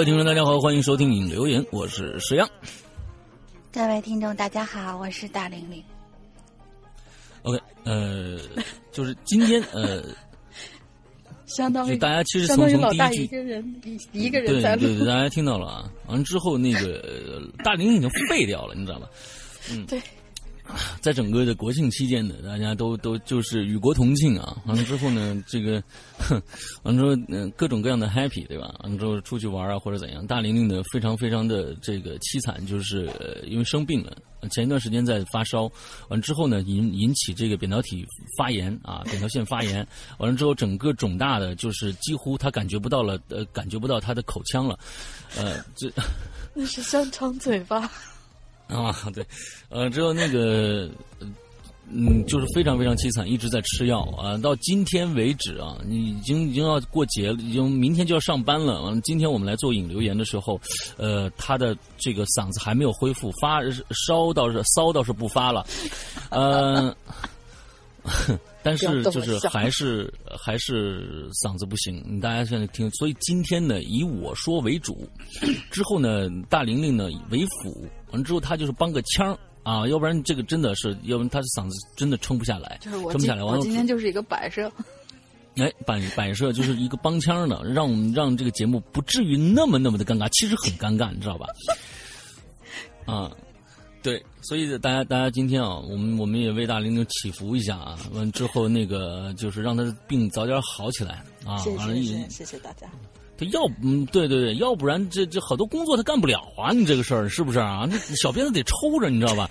位听众，大家好，欢迎收听影留言，我是石阳。各位听众，大家好，我是大玲玲。OK，呃，就是今天呃，相当于大家其实相从当于老大从第一句一个人一一个人对在录对对，大家听到了啊。完了之后，那个呃大玲已经废掉了，你知道吧？嗯，对。在整个的国庆期间呢，大家都都就是与国同庆啊。完了之后呢，这个，哼，完了之后嗯、各种各样的 happy 对吧？完了之后出去玩啊或者怎样。大玲玲呢非常非常的这个凄惨，就是、呃因为生病了，前一段时间在发烧，完了之后呢引引起这个扁桃体发炎啊，扁桃腺发炎，完了之后整个肿大的就是几乎他感觉不到了，呃，感觉不到他的口腔了，呃，这。那是香肠嘴巴。啊，对，呃，之后那个，嗯，就是非常非常凄惨，一直在吃药啊。到今天为止啊，你已经已经要过节了，已经明天就要上班了。今天我们来做引留言的时候，呃，他的这个嗓子还没有恢复，发烧倒是骚倒是不发了，呃。但是就是还是还是嗓子不行，大家现在听，所以今天呢以我说为主，之后呢大玲玲呢为辅，完之后他就是帮个腔啊，要不然这个真的是，要不然他的嗓子真的撑不下来，就是我撑不下来。完了我今天就是一个摆设，哎，摆摆设就是一个帮腔的，让我们让这个节目不至于那么那么的尴尬，其实很尴尬，你知道吧？啊。对，所以大家，大家今天啊，我们我们也为大玲玲祈福一下啊，完之后那个就是让她的病早点好起来啊。谢谢谢谢大家。他要嗯，对对对，要不然这这好多工作他干不了啊，你这个事儿是不是啊？那小鞭子得抽着，你知道吧？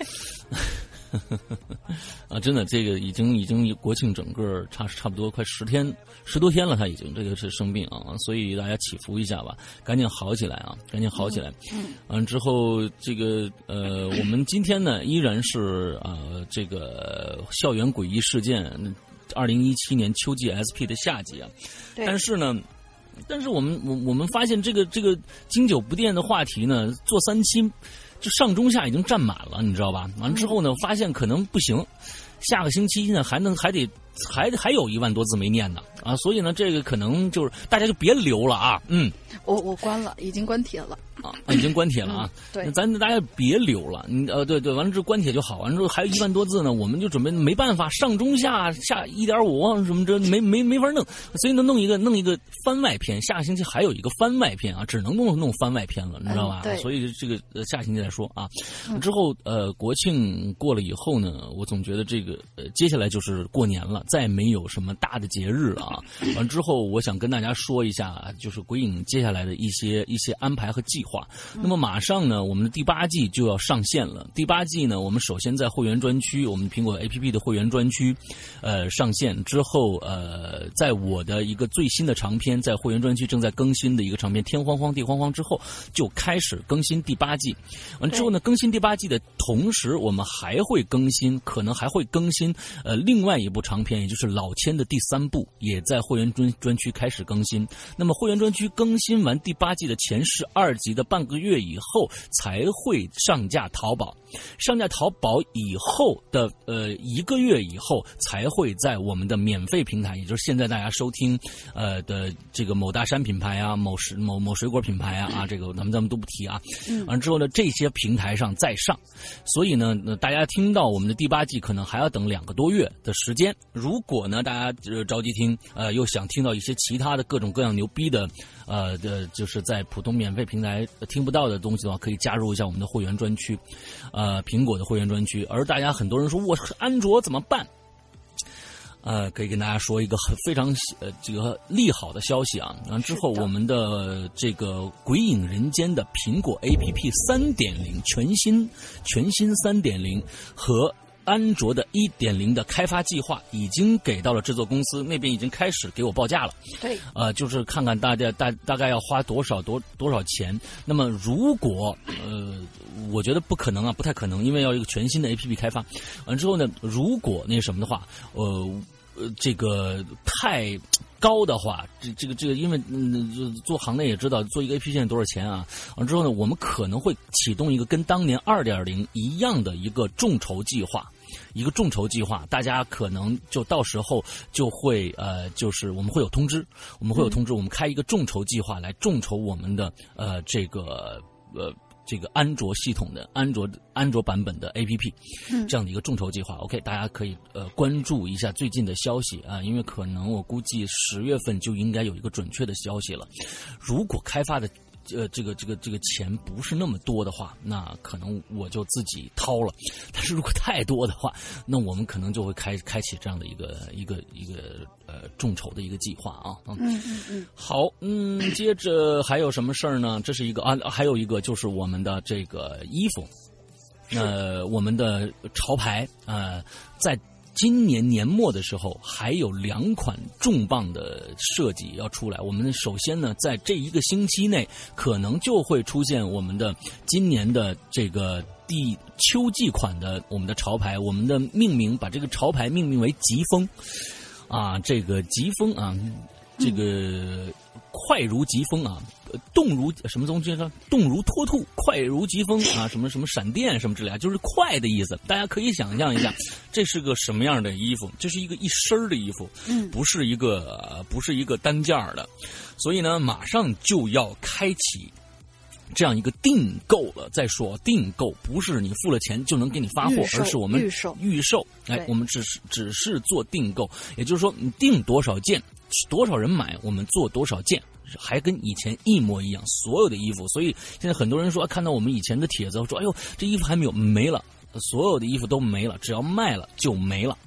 啊，真的，这个已经已经国庆整个差差不多快十天十多天了，他已经这个是生病啊，所以大家祈福一下吧，赶紧好起来啊，赶紧好起来。嗯，完之后这个呃，我们今天呢依然是啊、呃、这个校园诡异事件，二零一七年秋季 SP 的夏季啊，但是呢。但是我们我我们发现这个这个经久不变的话题呢，做三期，就上中下已经占满了，你知道吧？完之后呢，发现可能不行，下个星期呢还能还得还还有一万多字没念呢啊，所以呢，这个可能就是大家就别留了啊，嗯我我关了，已经关帖了。啊，已经关帖了啊，对那咱大家别留了，你呃对对，完了之后关帖就好，完了之后还有一万多字呢，我们就准备没办法上中下下一点五什么这没没没法弄，所以呢弄一个弄一个番外篇，下个星期还有一个番外篇啊，只能弄弄番外篇了，你知道吧？嗯对所以这个呃下星期再说啊。之后呃国庆过了以后呢，我总觉得这个呃接下来就是过年了，再没有什么大的节日了啊。完之后，我想跟大家说一下，就是鬼影接下来的一些一些安排和计划。那么马上呢，我们的第八季就要上线了。第八季呢，我们首先在会员专区，我们苹果 APP 的会员专区，呃，上线之后，呃，在我的一个最新的长篇，在会员专区正在更新的一个长篇《天荒荒地荒荒》之后，就开始更新第八季。完之后呢，更新第八季的同时，我们还会更新，可能还会更新呃另外一部长篇，也就是老千的第三部，也也在会员专专区开始更新。那么会员专区更新完第八季的前十二集的半个月以后才会上架淘宝，上架淘宝以后的呃一个月以后才会在我们的免费平台，也就是现在大家收听呃的这个某大山品牌啊、某水某某水果品牌啊啊，这个咱们咱们都不提啊。完了之后呢，这些平台上再上，所以呢，大家听到我们的第八季可能还要等两个多月的时间。如果呢，大家呃着急听，呃，又想听到一些其他的各种各样牛逼的，呃的，就是在普通免费平台听不到的东西的话，可以加入一下我们的会员专区，呃，苹果的会员专区。而大家很多人说我安卓怎么办？呃，可以跟大家说一个很非常呃这个利好的消息啊！然后之后我们的这个《鬼影人间》的苹果 APP 三点零全新全新三点零和。安卓的一点零的开发计划已经给到了制作公司那边，已经开始给我报价了。对，呃，就是看看大家大大概要花多少多多少钱。那么如果呃，我觉得不可能啊，不太可能，因为要一个全新的 APP 开发。完之后呢，如果那什么的话，呃呃，这个太高的话，这这个这个，因为嗯，做行内也知道，做一个 APP 现在多少钱啊？完之后呢，我们可能会启动一个跟当年二点零一样的一个众筹计划。一个众筹计划，大家可能就到时候就会呃，就是我们会有通知，我们会有通知，我们开一个众筹计划来众筹我们的呃这个呃这个安卓系统的安卓安卓版本的 APP，这样的一个众筹计划。OK，大家可以呃关注一下最近的消息啊，因为可能我估计十月份就应该有一个准确的消息了。如果开发的。呃，这个这个这个钱不是那么多的话，那可能我就自己掏了。但是如果太多的话，那我们可能就会开开启这样的一个一个一个呃众筹的一个计划啊。嗯嗯嗯。好，嗯，接着还有什么事儿呢？这是一个啊，还有一个就是我们的这个衣服，呃，我们的潮牌呃，在。今年年末的时候，还有两款重磅的设计要出来。我们首先呢，在这一个星期内，可能就会出现我们的今年的这个第秋季款的我们的潮牌。我们的命名把这个潮牌命名为“疾风”，啊，这个“疾风”啊，这个快如疾风啊。动如什么东西呢？动如脱兔，快如疾风啊！什么什么闪电什么之类啊，就是快的意思。大家可以想象一下，这是个什么样的衣服？这是一个一身的衣服，嗯，不是一个不是一个单件的。所以呢，马上就要开启这样一个订购了。再说订购不是你付了钱就能给你发货，而是我们预售预售。哎，我们只是只是做订购，也就是说你订多少件，多少人买，我们做多少件。还跟以前一模一样，所有的衣服，所以现在很多人说看到我们以前的帖子，说哎呦，这衣服还没有没了，所有的衣服都没了，只要卖了就没了。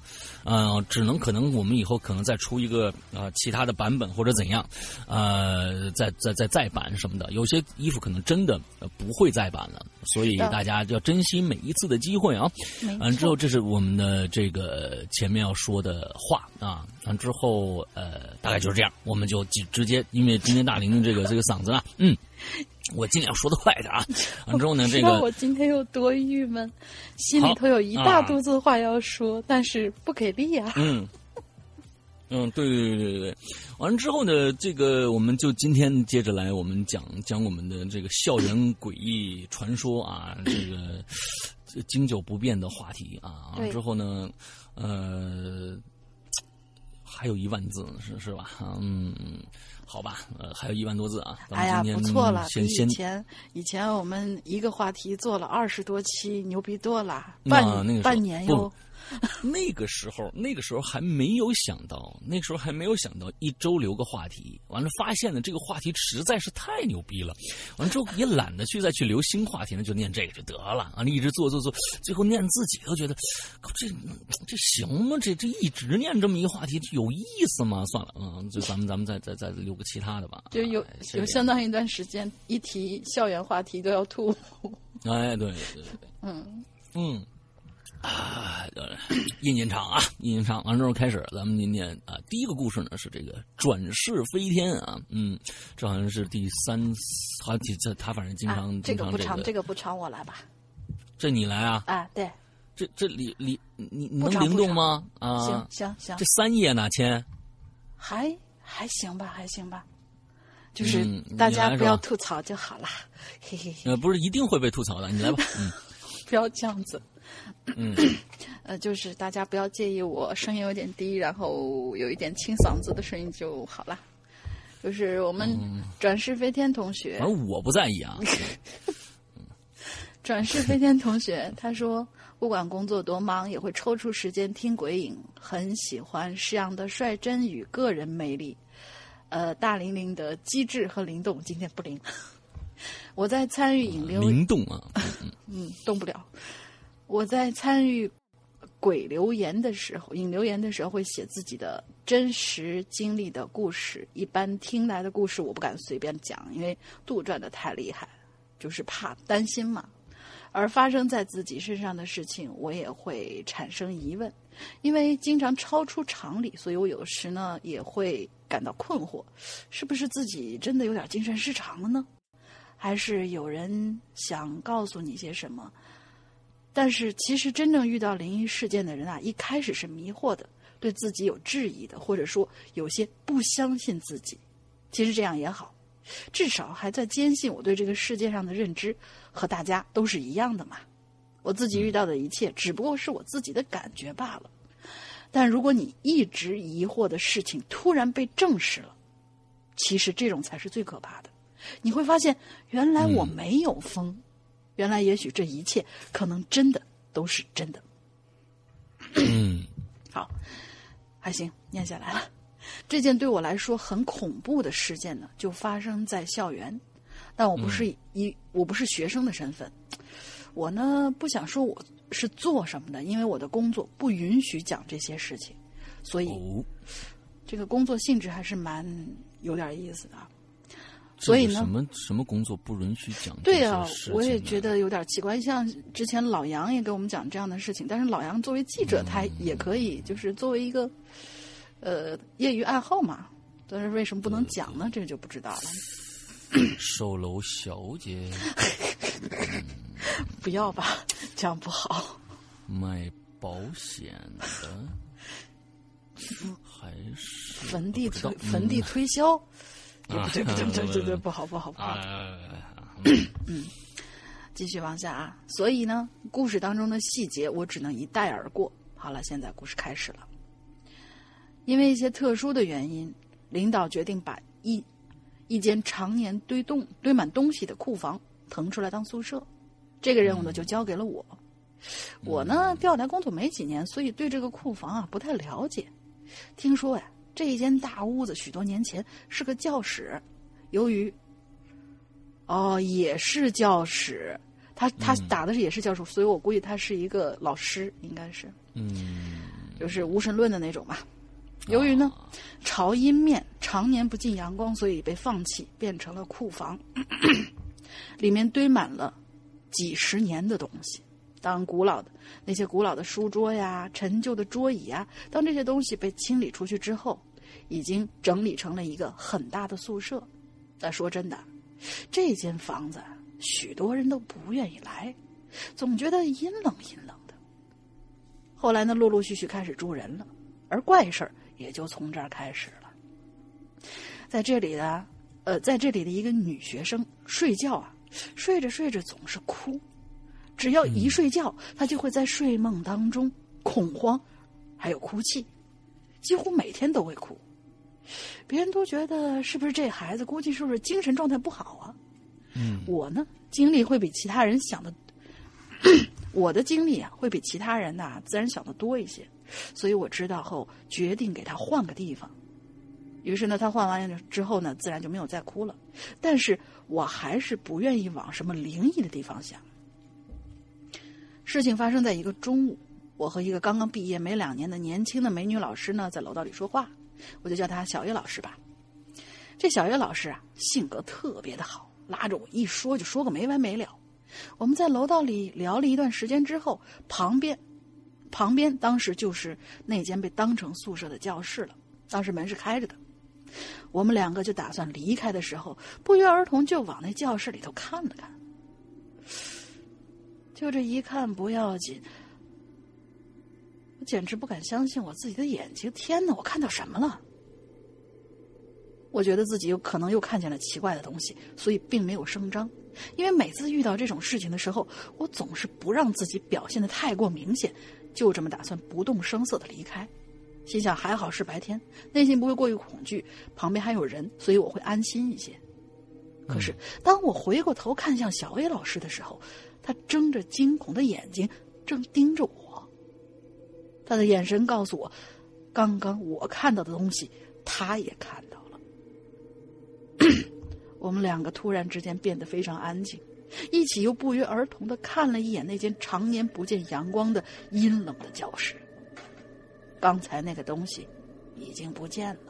嗯，只能可能我们以后可能再出一个呃其他的版本或者怎样，呃，再再再再版什么的。有些衣服可能真的不会再版了，所以大家要珍惜每一次的机会啊。完之后，这是我们的这个前面要说的话啊。完之后，呃，大概就是这样，我们就直直接，因为今天大林的这个这个嗓子啊，嗯。我尽量说的快点啊！完之后呢，这个我今天有多郁闷，心里头有一大肚子话要说，但是不给力啊。嗯，嗯，对对对对对。完了之后呢，这个我们就今天接着来，我们讲讲我们的这个校园诡异传说啊，这个经久不变的话题啊。之后呢，呃，还有一万字是是吧？嗯。好吧，呃，还有一万多字啊！哎呀，不错了，比以前以前我们一个话题做了二十多期，牛逼多了，半半年哟。那个时候，那个时候还没有想到，那个时候还没有想到一周留个话题。完了，发现呢这个话题实在是太牛逼了。完了之后也懒得去再去留新话题了，就念这个就得了。啊，你一直做做做，最后念自己都觉得，这这行吗？这这一直念这么一个话题有意思吗？算了，嗯，就咱们咱们再再再留个其他的吧。就有有相当一段时间，一提校园话题都要吐。哎，对对对对，嗯嗯。啊，印印场啊，印印场，完之后开始，咱们今天啊，第一个故事呢是这个转世飞天啊，嗯，这好像是第三，好几次，他反正经常这个不长，这个不长，我来吧。这你来啊？啊，对。这这里里你能灵动吗？啊，行行行。这三页呢，亲？还还行吧，还行吧，就是大家不要吐槽就好了，嘿嘿。呃，不是一定会被吐槽的，你来吧。嗯，不要这样子。嗯，呃，就是大家不要介意我声音有点低，然后有一点清嗓子的声音就好了。就是我们转世飞天同学，反正我不在意啊。转世飞天同学他说，不管工作多忙，也会抽出时间听鬼影，很喜欢诗阳的率真与个人魅力。呃，大玲玲的机智和灵动，今天不灵。我在参与引流，灵动啊，嗯，动不了。我在参与鬼留言的时候，引留言的时候会写自己的真实经历的故事。一般听来的故事我不敢随便讲，因为杜撰的太厉害，就是怕担心嘛。而发生在自己身上的事情，我也会产生疑问，因为经常超出常理，所以我有时呢也会感到困惑：是不是自己真的有点精神失常了呢？还是有人想告诉你些什么？但是，其实真正遇到灵异事件的人啊，一开始是迷惑的，对自己有质疑的，或者说有些不相信自己。其实这样也好，至少还在坚信我对这个世界上的认知和大家都是一样的嘛。我自己遇到的一切只不过是我自己的感觉罢了。但如果你一直疑惑的事情突然被证实了，其实这种才是最可怕的。你会发现，原来我没有疯。原来，也许这一切可能真的都是真的。嗯，好，还行，念下来了。这件对我来说很恐怖的事件呢，就发生在校园。但我不是一，我不是学生的身份。我呢，不想说我是做什么的，因为我的工作不允许讲这些事情。所以，这个工作性质还是蛮有点意思的。所以呢，什么什么工作不允许讲？对啊，我也觉得有点奇怪。像之前老杨也给我们讲这样的事情，但是老杨作为记者，他也可以就是作为一个呃业余爱好嘛。但是为什么不能讲呢？这个就不知道了。售楼小姐，不要吧，这样不好。卖保险的，还是坟地推坟地推销。对对 不对不对，不好不好不好。嗯，继续往下啊。所以呢，故事当中的细节我只能一带而过。好了，现在故事开始了。因为一些特殊的原因，领导决定把一一间常年堆东堆满东西的库房腾出来当宿舍。这个任务呢，就交给了我。我呢，调来工作没几年，所以对这个库房啊不太了解。听说呀。这一间大屋子，许多年前是个教室。由于，哦，也是教室，他他打的是也是教室，所以我估计他是一个老师，应该是，嗯，就是无神论的那种吧。由于呢，朝阴面，常年不进阳光，所以被放弃，变成了库房，里面堆满了几十年的东西。当古老的那些古老的书桌呀、陈旧的桌椅啊，当这些东西被清理出去之后，已经整理成了一个很大的宿舍。但说真的，这间房子许多人都不愿意来，总觉得阴冷阴冷的。后来呢，陆陆续续开始住人了，而怪事儿也就从这儿开始了。在这里的，呃，在这里的一个女学生睡觉啊，睡着睡着总是哭。只要一睡觉，他就会在睡梦当中恐慌，还有哭泣，几乎每天都会哭。别人都觉得是不是这孩子估计是不是精神状态不好啊？嗯，我呢经历会比其他人想的，我的经历啊会比其他人呐自然想的多一些，所以我知道后决定给他换个地方。于是呢，他换完之后呢，自然就没有再哭了。但是我还是不愿意往什么灵异的地方想。事情发生在一个中午，我和一个刚刚毕业没两年的年轻的美女老师呢，在楼道里说话，我就叫她小叶老师吧。这小叶老师啊，性格特别的好，拉着我一说就说个没完没了。我们在楼道里聊了一段时间之后，旁边，旁边当时就是那间被当成宿舍的教室了，当时门是开着的。我们两个就打算离开的时候，不约而同就往那教室里头看了看。就这一看不要紧，我简直不敢相信我自己的眼睛！天哪，我看到什么了？我觉得自己有可能又看见了奇怪的东西，所以并没有声张。因为每次遇到这种事情的时候，我总是不让自己表现的太过明显，就这么打算不动声色的离开。心想还好是白天，内心不会过于恐惧，旁边还有人，所以我会安心一些。可是当我回过头看向小薇老师的时候，他睁着惊恐的眼睛，正盯着我。他的眼神告诉我，刚刚我看到的东西，他也看到了。我们两个突然之间变得非常安静，一起又不约而同的看了一眼那间常年不见阳光的阴冷的教室。刚才那个东西已经不见了。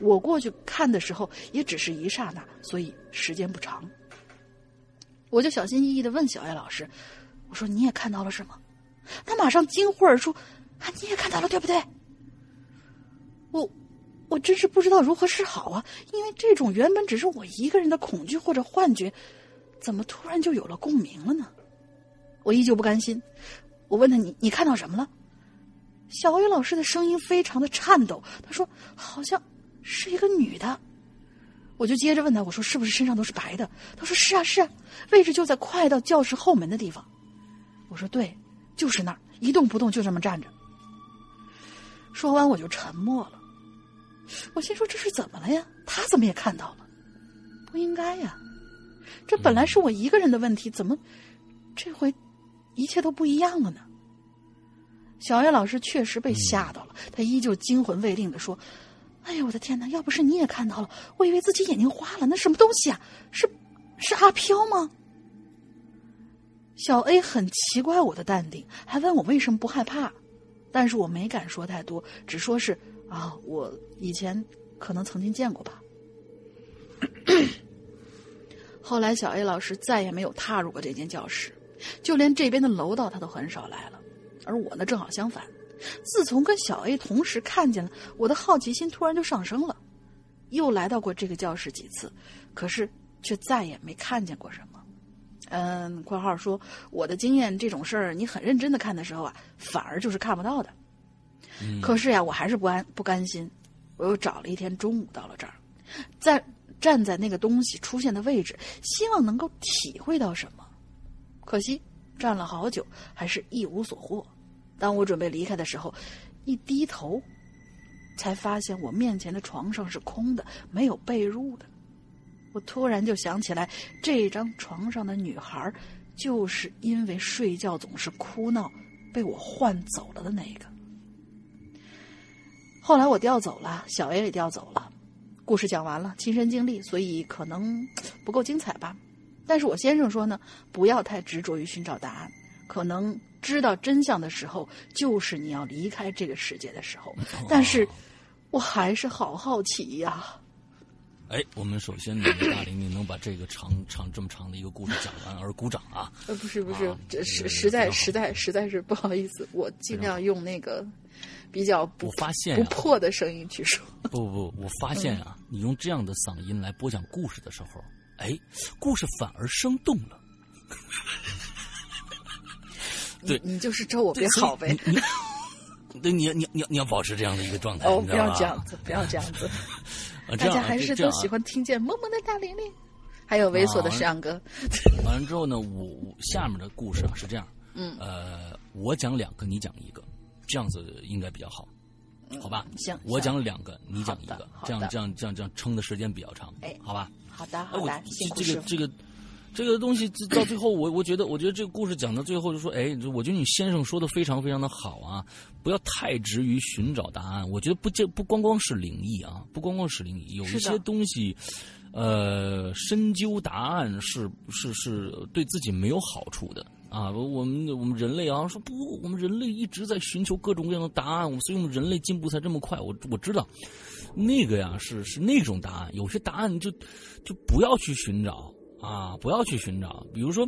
我过去看的时候，也只是一刹那，所以时间不长。我就小心翼翼的问小艾老师：“我说你也看到了是吗？”他马上惊呼而出：“啊，你也看到了，对不对？”我，我真是不知道如何是好啊！因为这种原本只是我一个人的恐惧或者幻觉，怎么突然就有了共鸣了呢？我依旧不甘心，我问他：“你你看到什么了？”小雨老师的声音非常的颤抖，他说：“好像是一个女的。”我就接着问他：“我说是不是身上都是白的？”他说：“是啊，是啊，位置就在快到教室后门的地方。”我说：“对，就是那儿，一动不动，就这么站着。”说完我就沉默了。我心说：“这是怎么了呀？他怎么也看到了？不应该呀！这本来是我一个人的问题，怎么这回一切都不一样了呢？”小月老师确实被吓到了，他依旧惊魂未定的说：“哎呦，我的天哪！要不是你也看到了，我以为自己眼睛花了。那什么东西啊？是是阿飘吗？”小 A 很奇怪我的淡定，还问我为什么不害怕，但是我没敢说太多，只说是啊，我以前可能曾经见过吧。后来，小 A 老师再也没有踏入过这间教室，就连这边的楼道他都很少来了。而我呢，正好相反。自从跟小 A 同时看见了，我的好奇心突然就上升了。又来到过这个教室几次，可是却再也没看见过什么。嗯，括号说我的经验，这种事儿你很认真的看的时候啊，反而就是看不到的。可是呀，我还是不安不甘心，我又找了一天中午到了这儿，在站在那个东西出现的位置，希望能够体会到什么。可惜。站了好久，还是一无所获。当我准备离开的时候，一低头，才发现我面前的床上是空的，没有被褥的。我突然就想起来，这张床上的女孩，就是因为睡觉总是哭闹，被我换走了的那个。后来我调走了，小 A 也调走了。故事讲完了，亲身经历，所以可能不够精彩吧。但是我先生说呢，不要太执着于寻找答案，可能知道真相的时候，就是你要离开这个世界的时候。但是，我还是好好奇呀。哎，我们首先呢，大玲玲能把这个长长这么长的一个故事讲完，而鼓掌啊！呃，不是不是，这实实在实在实在是不好意思，我尽量用那个比较不发现不破的声音去说。不不，我发现啊，你用这样的嗓音来播讲故事的时候。哎，故事反而生动了。对，你就是咒我别好呗。对，你你你 你要保持这样的一个状态，哦，不要这样子，不要这样子。大家还是都喜欢听见萌萌的大玲玲，还有猥琐的石阳哥。完了之后呢，我我下面的故事啊是这样，嗯，呃，我讲两个，你讲一个，这样子应该比较好，好吧？行，我讲两个，你讲一个，这样这样这样这样撑的时间比较长，哎，好吧？好的，好的，这个这个这个东西到最后，我我觉得，我觉得这个故事讲到最后就说，哎，我觉得你先生说的非常非常的好啊，不要太执于寻找答案。我觉得不就不光光是灵异啊，不光光是灵异，有一些东西，呃，深究答案是是是对自己没有好处的啊。我们我们人类啊，说不，我们人类一直在寻求各种各样的答案，所以我们人类进步才这么快。我我知道。那个呀，是是那种答案，有些答案就就不要去寻找啊，不要去寻找。比如说，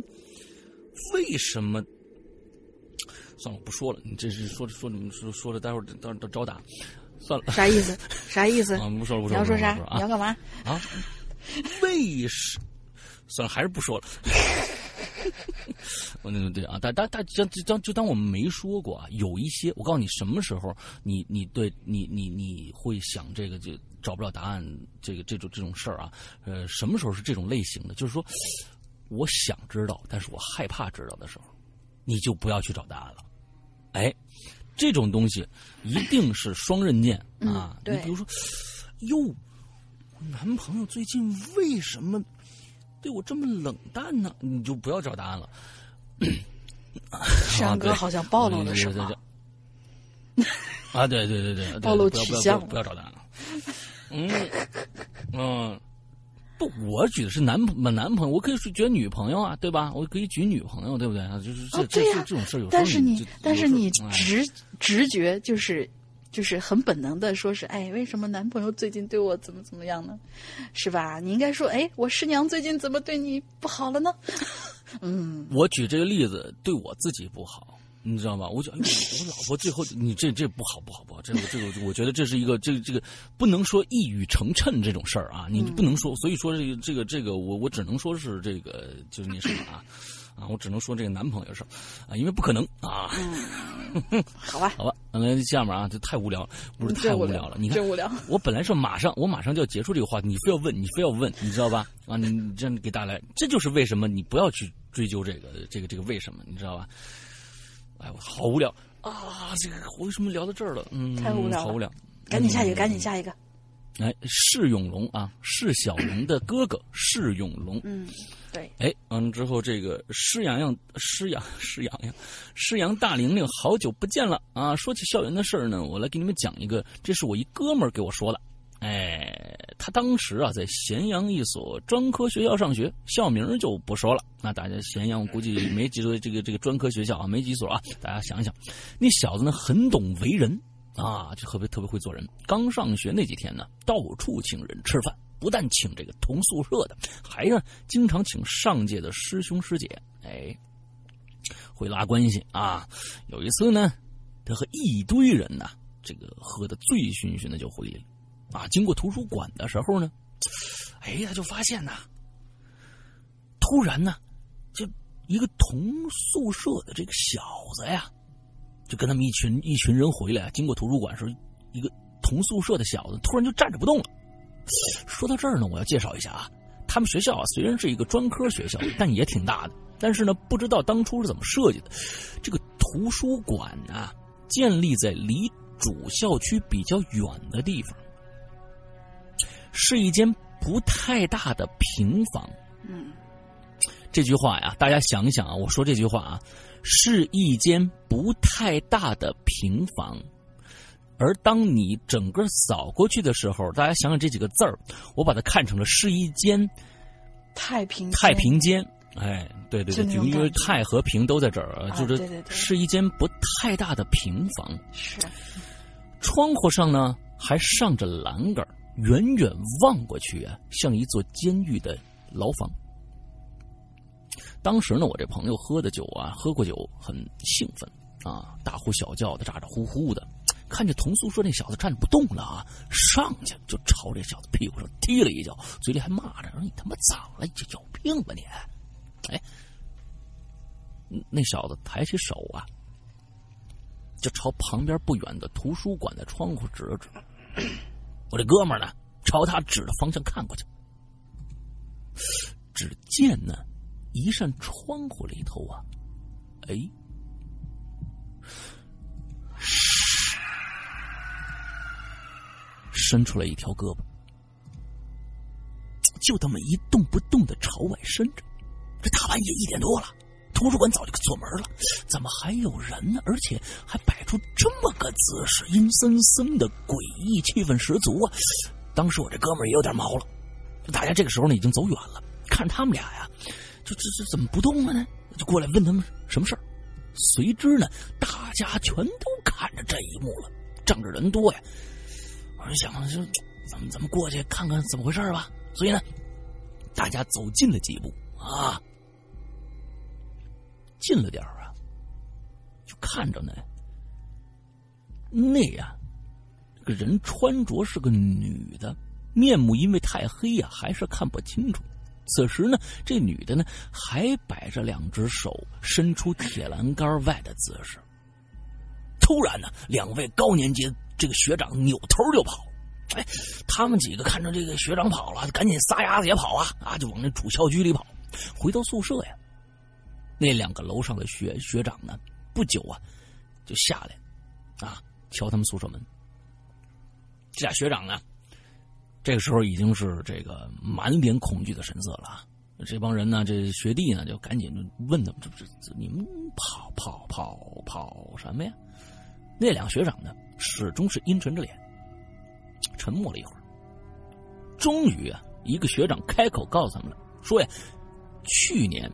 为什么？算了，我不说了。你这是说说你们说说的，待会儿待会儿招打。算了，啥意思？啥意思？啊，不说了，不说了。你要说啥？你要干嘛？啊？为什？算了，还是不说了。我 那个对啊，但但但就当就当我们没说过啊，有一些我告诉你，什么时候你你对你你你会想这个就找不着答案，这个这种这种事儿啊，呃，什么时候是这种类型的？就是说，我想知道，但是我害怕知道的时候，你就不要去找答案了。哎，这种东西一定是双刃剑啊！对你比如说，哟，我男朋友最近为什么对我这么冷淡呢？你就不要找答案了。山哥好像暴露了什么。啊，对对对对，暴露取向不要找答案了。嗯嗯，不，我举的是男朋男朋友，我可以举女朋友啊，对吧？我可以举女朋友，对不对啊？就是这、哦，对呀、这这种事儿有时候但是你但是你直直觉就是就是很本能的说是，哎，为什么男朋友最近对我怎么怎么样呢？是吧？你应该说，哎，我师娘最近怎么对你不好了呢？嗯，我举这个例子对我自己不好，你知道吗？我觉得，哎我老婆最后你这这不好不好不好，这个这个，我觉得这是一个这个这个不能说一语成谶这种事儿啊，你不能说，所以说这个这个这个，我我只能说是这个就是那什么啊啊，我只能说这个男朋友的事儿啊，因为不可能啊。好吧，好吧，那下面啊，这太无聊了，不是太无无聊了。你看真，无聊。我本来是马上，我马上就要结束这个话题，你非要问，你非要问，你知道吧？啊，你你这样给大家来，这就是为什么你不要去追究这个这个这个为什么，你知道吧？哎，我好无聊啊！这个我为什么聊到这儿了？嗯，太无聊了好无聊。赶紧下一个，嗯赶紧下一个。哎，释永龙啊，释小龙的哥哥释永龙。嗯，对，哎，完了之后，这个施洋洋、施洋、施洋洋、施洋大玲玲，好久不见了啊！说起校园的事儿呢，我来给你们讲一个，这是我一哥们儿给我说的。哎，他当时啊在咸阳一所专科学校上学，校名就不说了。那大家咸阳估计没几所这个这个专科学校啊，没几所啊。大家想想，那小子呢很懂为人啊，就特别特别会做人。刚上学那几天呢，到处请人吃饭，不但请这个同宿舍的，还呢经常请上届的师兄师姐。哎，会拉关系啊。有一次呢，他和一堆人呐，这个喝的醉醺醺的就回来了。啊，经过图书馆的时候呢，哎，呀就发现呐，突然呢，就一个同宿舍的这个小子呀，就跟他们一群一群人回来，经过图书馆时候，一个同宿舍的小子突然就站着不动了。说到这儿呢，我要介绍一下啊，他们学校啊虽然是一个专科学校，但也挺大的。但是呢，不知道当初是怎么设计的，这个图书馆啊，建立在离主校区比较远的地方。是一间不太大的平房。嗯，这句话呀，大家想一想啊，我说这句话啊，是一间不太大的平房。而当你整个扫过去的时候，大家想想这几个字儿，我把它看成了是一间太平太平间。哎，对对对，就因为太和平都在这儿，啊就是是一间不太大的平房。是窗户上呢还上着栏杆，远远望过去啊，像一座监狱的牢房。当时呢，我这朋友喝的酒啊，喝过酒，很兴奋啊，大呼小叫的，咋咋呼呼的。看见同宿舍那小子站着不动了啊，上去就朝这小子屁股上踢了一脚，嘴里还骂着：“说你他妈咋了？你这有病吧你！”哎，那小子抬起手啊，就朝旁边不远的图书馆的窗户指了指。我这哥们呢，朝他指的方向看过去，只见呢，一扇窗户里头啊，哎，伸出来一条胳膊，就这么一动不动的朝外伸着。这大半夜一点多了，图书馆早就锁门了，怎么还有人呢？而且还摆出这么个姿势，阴森森的，诡异气氛十足啊！当时我这哥们儿也有点毛了，大家这个时候呢已经走远了，看他们俩呀，这这这怎么不动了呢？就过来问他们什么事儿。随之呢，大家全都看着这一幕了，仗着人多呀，我就想就咱们咱们过去看看怎么回事吧。所以呢，大家走近了几步啊。近了点啊，就看着呢，那呀，这个人穿着是个女的，面目因为太黑呀、还是看不清楚。此时呢，这女的呢还摆着两只手伸出铁栏杆外的姿势。突然呢，两位高年级这个学长扭头就跑。哎，他们几个看着这个学长跑了，赶紧撒丫子也跑啊啊，就往那主校区里跑。回到宿舍呀，那两个楼上的学学长呢，不久啊就下来，啊敲他们宿舍门。这俩学长呢，这个时候已经是这个满脸恐惧的神色了啊。这帮人呢，这学弟呢，就赶紧问他们：“这这你们跑跑跑跑什么呀？”那两个学长呢，始终是阴沉着脸，沉默了一会儿。终于啊，一个学长开口告诉他们了，说呀：“去年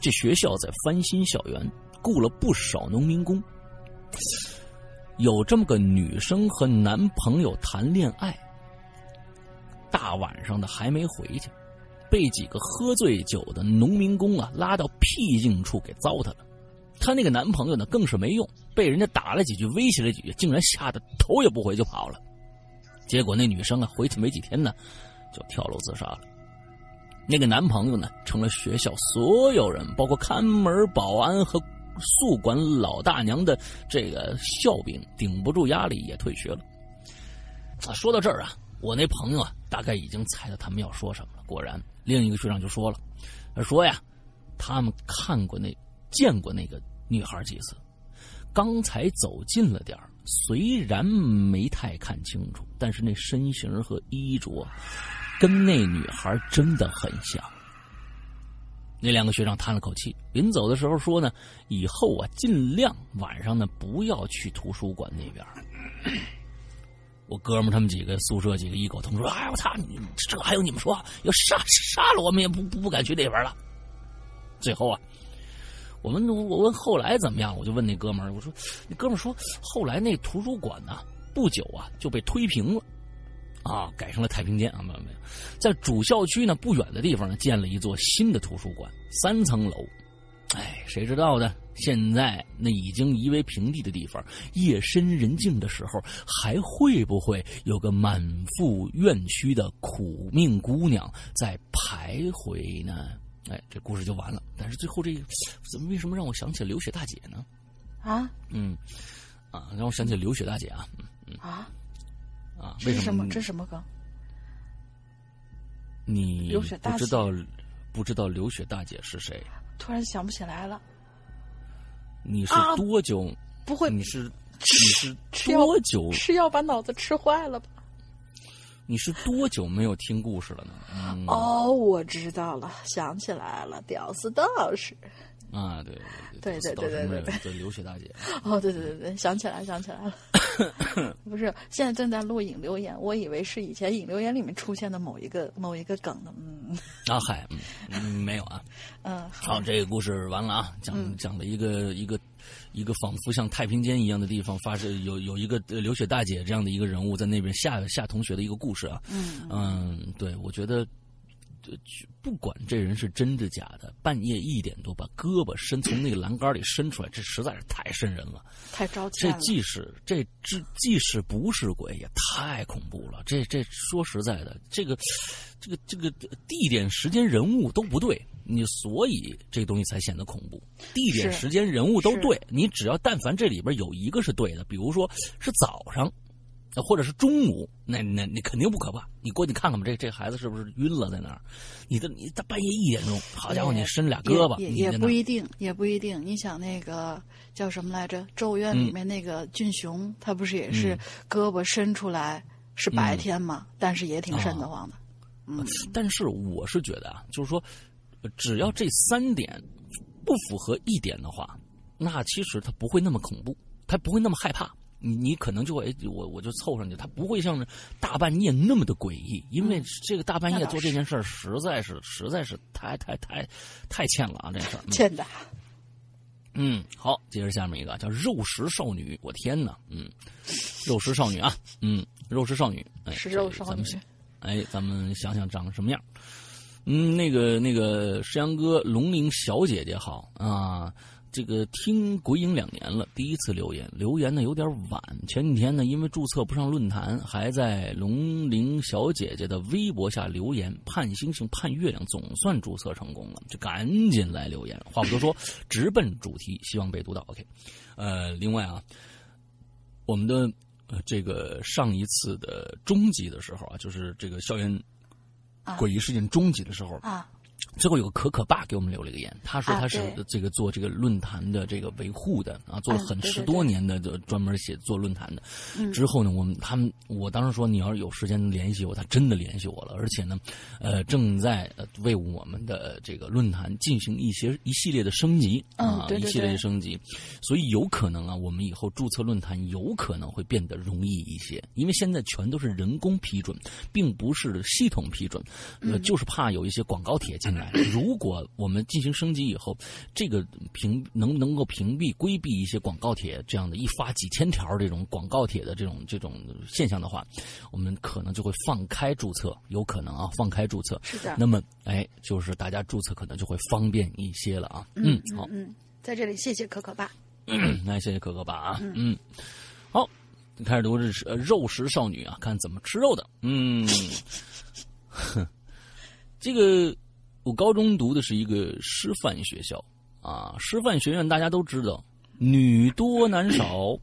这学校在翻新校园，雇了不少农民工。有这么个女生和男朋友谈恋爱，大晚上的还没回去，被几个喝醉酒的农民工啊拉到僻静处给糟蹋了。她那个男朋友呢，更是没用，被人家打了几句，威胁了几句，竟然吓得头也不回就跑了。结果那女生啊，回去没几天呢，就跳楼自杀了。那个男朋友呢，成了学校所有人，包括看门、保安和宿管老大娘的这个笑柄，顶不住压力也退学了。啊，说到这儿啊，我那朋友啊，大概已经猜到他们要说什么了。果然，另一个学长就说了，他说呀，他们看过那、见过那个女孩几次，刚才走近了点，虽然没太看清楚，但是那身形和衣着。跟那女孩真的很像。那两个学长叹了口气，临走的时候说呢：“以后啊，尽量晚上呢不要去图书馆那边。”我哥们他们几个宿舍几个异口同说：“哎，我操，你这还用你们说？要杀杀了我们也不不不敢去那边了。”最后啊，我们我问后来怎么样，我就问那哥们儿，我说：“那哥们儿说后来那图书馆呢，不久啊就被推平了。”啊，改成了太平间啊，没有没有，在主校区呢不远的地方呢，建了一座新的图书馆，三层楼。哎，谁知道呢？现在那已经夷为平地的地方，夜深人静的时候，还会不会有个满腹怨屈的苦命姑娘在徘徊呢？哎，这故事就完了。但是最后这怎么为什么让我想起了流血大姐呢？啊？嗯，啊，让我想起了流血大姐啊。嗯嗯啊？啊？为什么这是什么梗？你不知道不知道刘雪大姐是谁？突然想不起来了。你是啊多久？不会你是你是多久？吃药把脑子吃坏了吧？你是多久没有听故事了呢？嗯、哦，我知道了，想起来了，屌丝道士。啊，对，对对对对对对，对刘雪大姐。哦，对对对对，想起来想起来了，不是，现在正在录影留言，我以为是以前影留言里面出现的某一个某一个梗呢。嗯，啊嗨，嗯没有啊。嗯，好，这个故事完了啊，讲讲了一个一个。一个仿佛像太平间一样的地方，发生有有一个刘雪大姐这样的一个人物在那边吓吓同学的一个故事啊。嗯嗯，对，我觉得不管这人是真的假的，半夜一点多把胳膊伸从那个栏杆里伸出来，这实在是太瘆人了。太招这歉了。即使这这即使不是鬼，也太恐怖了。这这说实在的，这个这个这个地点、时间、人物都不对，你所以这东西才显得恐怖。地点、时间、人物都对，你只要但凡这里边有一个是对的，比如说是早上。呃或者是中午，那那你肯定不可怕。你过去看看吧，这这孩子是不是晕了在那儿？你的你大半夜一点钟，好家伙，你伸俩胳膊，也不一定，也不一定。你想那个叫什么来着，《咒怨》里面那个俊雄，他不是也是嗯胳膊伸出来是白天嘛，但是也挺瘆得慌的。嗯，但是我是觉得啊，就是说，呃只要这三点不符合一点的话，那其实他不会那么恐怖，他不会那么害怕。你你可能就会，哎我我就凑上去，他不会像大半夜那么的诡异，因为这个大半夜做这件事儿实在是实在是太太太太欠了啊！这事儿。嗯欠打。嗯，好，接着下面一个叫肉食少女，我天哪，嗯，肉食少女啊，嗯，肉食少女，哎，是肉少女这咱们哎，咱们想想长什么样？嗯，那个那个石阳哥，龙鳞小姐姐好啊，这个听鬼影两年了，第一次留言，留言呢有点晚。前几天呢，因为注册不上论坛，还在龙玲小姐姐的微博下留言，盼星星盼月亮，总算注册成功了，就赶紧来留言。话不多说，直奔主题，希望被读到。OK，呃，另外啊，我们的呃这个上一次的终极的时候啊，就是这个校园诡异事件终极的时候啊。最后有个可可爸给我们留了一个言，他说他是这个做这个论坛的这个维护的啊，做了很十多年的，就专门写做论坛的。之后呢，我们他们我当时说你要是有时间联系我，他真的联系我了，而且呢，呃，正在为我们的这个论坛进行一些一系列的升级啊，一系列的升级，所以有可能啊，我们以后注册论坛有可能会变得容易一些，因为现在全都是人工批准，并不是系统批准，呃，就是怕有一些广告帖进来。如果我们进行升级以后，这个屏能能够屏蔽、规避一些广告帖这样的一发几千条这种广告帖的这种这种现象的话，我们可能就会放开注册，有可能啊，放开注册。是的。那么，哎，就是大家注册可能就会方便一些了啊。嗯，好。嗯，在这里谢谢可可爸。那谢谢可可爸啊。嗯。好，开始读是肉食少女啊，看怎么吃肉的。嗯。哼。这个我高中读的是一个师范学校啊，师范学院大家都知道，女多男少，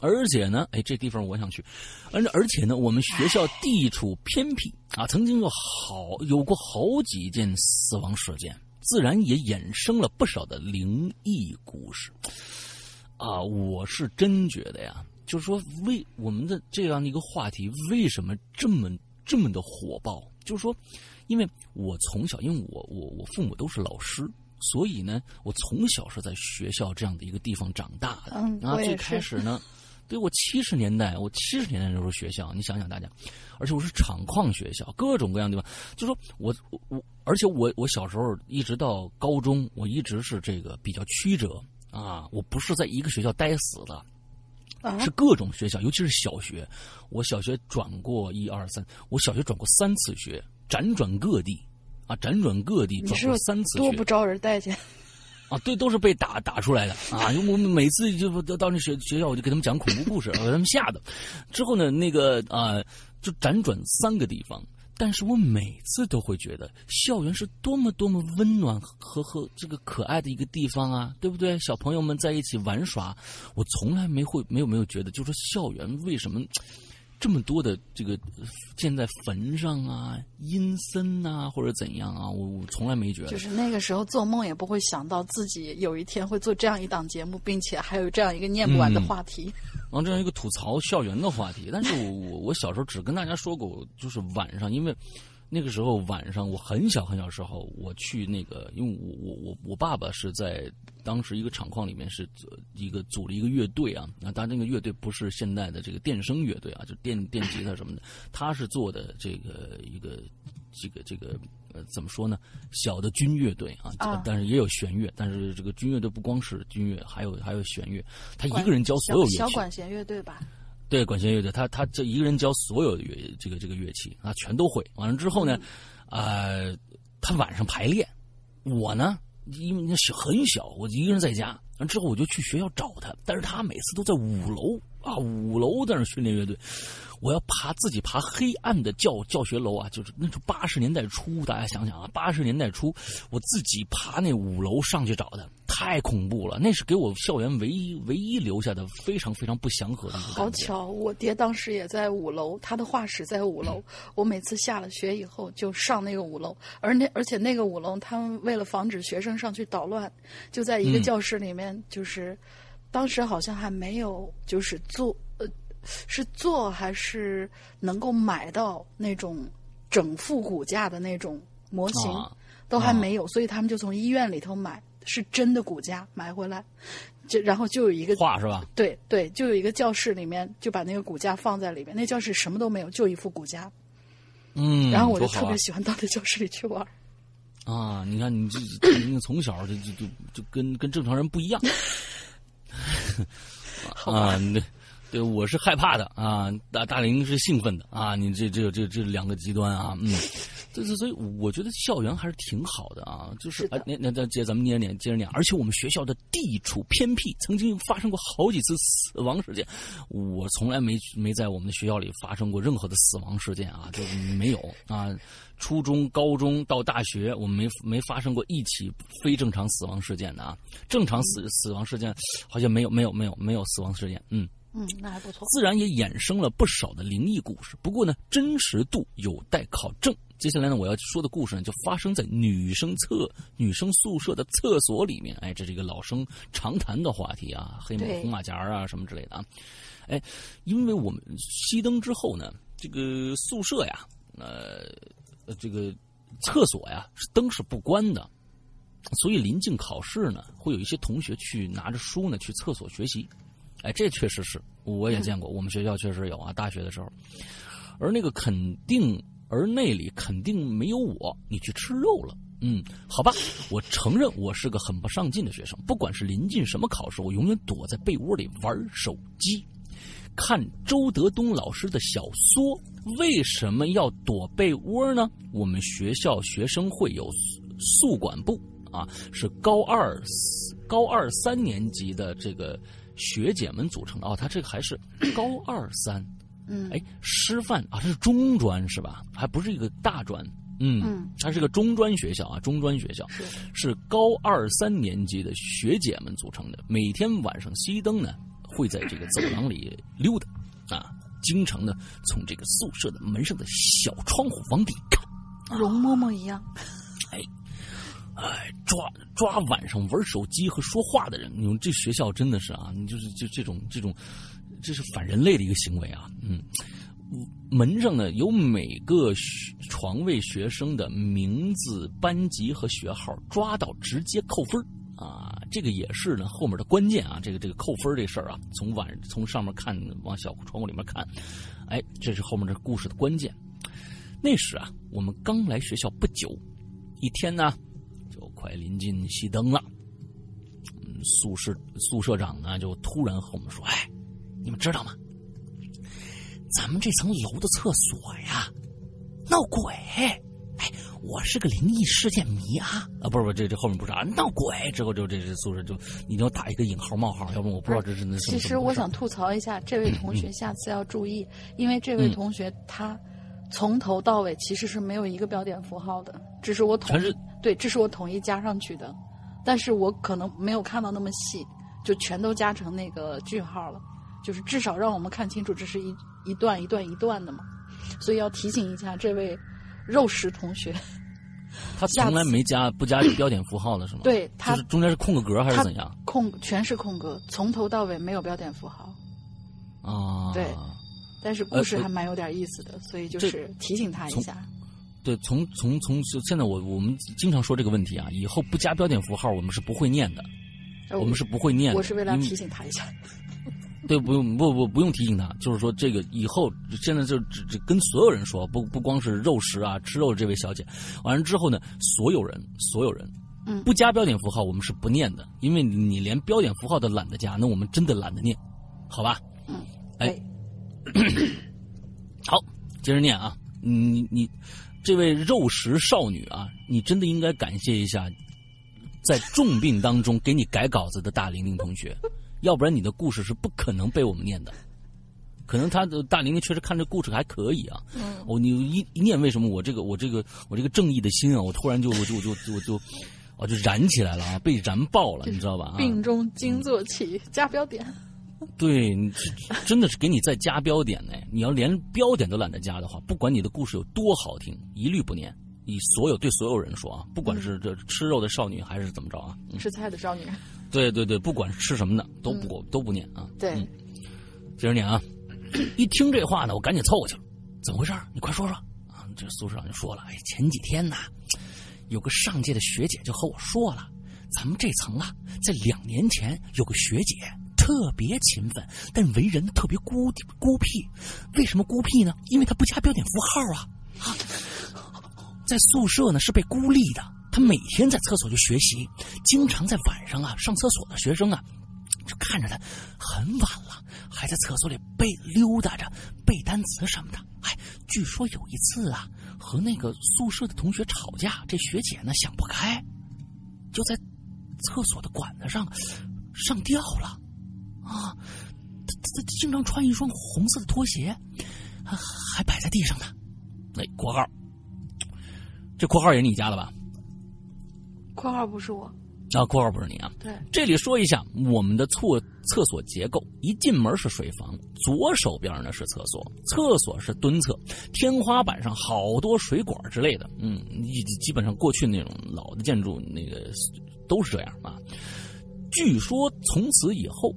而且呢，哎，这地方我想去，而而且呢，我们学校地处偏僻啊，曾经有好有过好几件死亡事件，自然也衍生了不少的灵异故事啊。我是真觉得呀，就是说，为我们的这样的一个话题，为什么这么这么的火爆？就是说。因为我从小，因为我我我父母都是老师，所以呢，我从小是在学校这样的一个地方长大的。嗯，啊，最开始呢，对我七十年代，我七十年代那时候学校，你想想大家，而且我是厂矿学校，各种各样的地方。就说我我，而且我我小时候一直到高中，我一直是这个比较曲折啊，我不是在一个学校待死的。是各种学校，尤其是小学。我小学转过一二三，我小学转过三次学，辗转各地，啊，辗转各地转过三次，多不招人待见。啊，对，都是被打打出来的啊！因为我们每次就到那学学校，我就给他们讲恐怖故事，把他们吓的。之后呢，那个啊，就辗转三个地方。但是我每次都会觉得校园是多么多么温暖和和这个可爱的一个地方啊，对不对？小朋友们在一起玩耍，我从来没会没有没有觉得，就说校园为什么这么多的这个建在坟上啊、阴森啊或者怎样啊？我我从来没觉得。就是那个时候做梦也不会想到自己有一天会做这样一档节目，并且还有这样一个念不完的话题。然后这样一个吐槽校园的话题，但是我我我小时候只跟大家说过，就是晚上，因为那个时候晚上我很小很小时候，我去那个，因为我我我我爸爸是在当时一个厂矿里面是一个组了一个乐队啊，那当然那个乐队不是现代的这个电声乐队啊，就电电吉他什么的，他是做的这个一个这个这个。呃，怎么说呢？小的军乐队啊，但是也有弦乐。但是这个军乐队不光是军乐，还有还有弦乐。他一个人教所有乐器。小管弦乐队吧？对，管弦乐队，他他这一个人教所有的乐这个这个乐器啊，全都会。完了之后呢，呃，他晚上排练，我呢，因为那小很小，我一个人在家。完之后我就去学校找他，但是他每次都在五楼啊，五楼在那训练乐队。我要爬自己爬黑暗的教教学楼啊，就是那是八十年代初，大家想想啊，八十年代初，我自己爬那五楼上去找的，太恐怖了。那是给我校园唯一唯一留下的非常非常不祥和的。好巧，我爹当时也在五楼，他的画室在五楼。我每次下了学以后就上那个五楼，而那而且那个五楼，他们为了防止学生上去捣乱，就在一个教室里面，就是当时好像还没有就是做呃。是做还是能够买到那种整副骨架的那种模型，都还没有，所以他们就从医院里头买是真的骨架买回来，就然后就有一个画是吧？对对，就有一个教室里面就把那个骨架放在里面，那教室什么都没有，就一副骨架。嗯，然后我就特别喜欢到那教室里去玩。啊，你看你这你从小就就就就跟跟正常人不一样。啊，那。对，我是害怕的啊，大大林是兴奋的啊，你这这这这两个极端啊，嗯，对对，所以我觉得校园还是挺好的啊，就是是的啊，那那那接咱们念念接着念，而且我们学校的地处偏僻，曾经发生过好几次死亡事件。我从来没没在我们的学校里发生过任何的死亡事件啊，就没有啊。初中、高中到大学，我们没没发生过一起非正常死亡事件的啊。正常死死亡事件好像没有没有没有没有死亡事件，嗯。嗯，那还不错。自然也衍生了不少的灵异故事。不过呢，真实度有待考证。接下来呢，我要说的故事呢，就发生在女生厕、女生宿舍的厕所里面。哎，这是一个老生常谈的话题啊，黑马红马甲啊什么之类的啊。哎，因为我们熄灯之后呢，这个宿舍呀，呃，这个厕所呀，灯是不关的，所以临近考试呢，会有一些同学去拿着书呢去厕所学习。哎，这确实是我也见过，我们学校确实有啊，大学的时候。而那个肯定，而那里肯定没有我，你去吃肉了。嗯，好吧，我承认我是个很不上进的学生。不管是临近什么考试，我永远躲在被窝里玩手机，看周德东老师的小说。为什么要躲被窝呢？我们学校学生会有宿管部啊，是高二高二三年级的这个学姐们组成的哦。他这个还是高二三。嗯，哎，师范啊，这是中专是吧？还不是一个大专，嗯，嗯它是个中专学校啊，中专学校是是高二三年级的学姐们组成的。每天晚上熄灯呢，会在这个走廊里溜达，啊，经常呢从这个宿舍的门上的小窗户往里看，容嬷嬷一样。哎，抓抓晚上玩手机和说话的人，你们这学校真的是啊，你就是就这种这种，这是反人类的一个行为啊，嗯。门上呢有每个床位学生的名字、班级和学号，抓到直接扣分啊！这个也是呢后面的关键啊，这个这个扣分这事儿啊，从晚从上面看往小窗户里面看，哎，这是后面这故事的关键。那时啊，我们刚来学校不久，一天呢，就快临近熄灯了。宿舍宿舍长呢就突然和我们说：“哎，你们知道吗？咱们这层楼的厕所呀，闹鬼！哎，我是个灵异事件迷啊啊！不是不是，这这后面不是啊，闹鬼！之后就这这宿舍就一定要打一个引号冒号，要不然我不知道这是那什么。其实我想吐槽一下，这位同学下次要注意，因为这位同学他从头到尾其实是没有一个标点符号的，这是我统是对，这是我统一加上去的，但是我可能没有看到那么细，就全都加成那个句号了，就是至少让我们看清楚这是一一段一段一段的嘛，所以要提醒一下这位肉食同学，他从来没加不加标点符号的是吗？，对他就是中间是空个格还是怎样空全是空格，从头到尾没有标点符号。啊？对但是故事呃还蛮有点意思的，所以就是提醒他一下。对，从从从现在我我们经常说这个问题啊，以后不加标点符号，我们是不会念的，呃我们是不会念的。我是为了因提醒他一下。对，不用不不不用提醒他，就是说这个以后现在就只只跟所有人说，不不光是肉食啊吃肉这位小姐，完了之后呢，所有人所有人，嗯不加标点符号我们是不念的，因为你连标点符号都懒得加，那我们真的懒得念，好吧？嗯，哎，好，接着念啊，你你这位肉食少女啊，你真的应该感谢一下，在重病当中给你改稿子的大玲玲同学，要不然你的故事是不可能被我们念的。可能他的大玲玲确实看这故事还可以啊，嗯，哦，你一一念，为什么我这个我这个我这个正义的心啊，我突然就我就我就我就我就燃起来了啊，被燃爆了，你知道吧？啊，病中惊坐起，加标点。对，你真的是给你再加标点呢。你要连标点都懒得加的话，不管你的故事有多好听，一律不念。以所有对所有人说啊，不管是这吃肉的少女还是怎么着啊，嗯吃菜的少女。对对对，不管是吃什么的都不、都不念啊。对嗯，接着念啊。一听这话呢，我赶紧凑过去了，怎么回事？你快说说啊！这苏市长就说了，哎，前几天呐，有个上届的学姐就和我说了，咱们这层啊，在两年前有个学姐特别勤奋，但为人特别孤孤僻。为什么孤僻呢？因为她不加标点符号啊啊！在宿舍呢是被孤立的，他每天在厕所就学习，经常在晚上啊上厕所的学生啊，就看着他很晚了，还在厕所里背溜达着背单词什么的。哎，据说有一次啊，和那个宿舍的同学吵架，这学姐呢想不开，就在厕所的管子上上吊了啊！她她经常穿一双红色的拖鞋，还还摆在地上呢。那括号，这括号也是你加的吧？括号不是我。啊，括号不是你啊？对，这里说一下我们的厕厕所结构：一进门是水房，左手边呢是厕所，厕所是蹲厕，天花板上好多水管之类的。嗯，基本上过去那种老的建筑那个都是这样啊。据说从此以后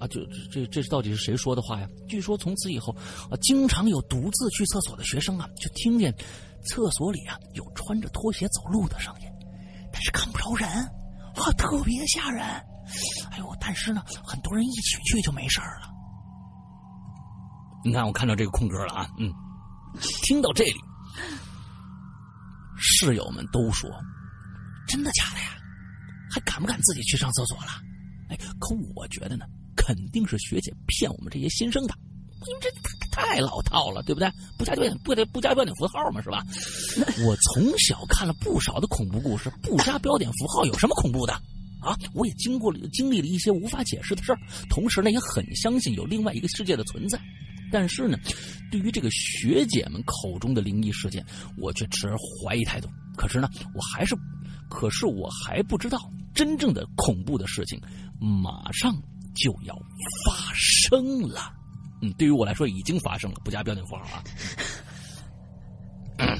啊，就这这到底是谁说的话呀？据说从此以后啊，经常有独自去厕所的学生啊，就听见厕所里啊有穿着拖鞋走路的声音，但是看不着人。啊，特别吓人！哎呦，但是呢，很多人一起去就没事了。你看，我看到这个空格了啊，嗯，听到这里，室友们都说：“真的假的呀？还敢不敢自己去上厕所了？”哎，可我觉得呢，肯定是学姐骗我们这些新生的，因这太老套了，对不对？不加标点，不得不加标点符号嘛，是吧？我从小看了不少的恐怖故事，不加标点符号有什么恐怖的啊？我也经过了经历了一些无法解释的事儿，同时呢，也很相信有另外一个世界的存在。但是呢，对于这个学姐们口中的灵异事件，我却持怀疑态度。可是呢，我还是，可是我还不知道真正的恐怖的事情马上就要发生了。嗯，对于我来说已经发生了，不加标点符号啊。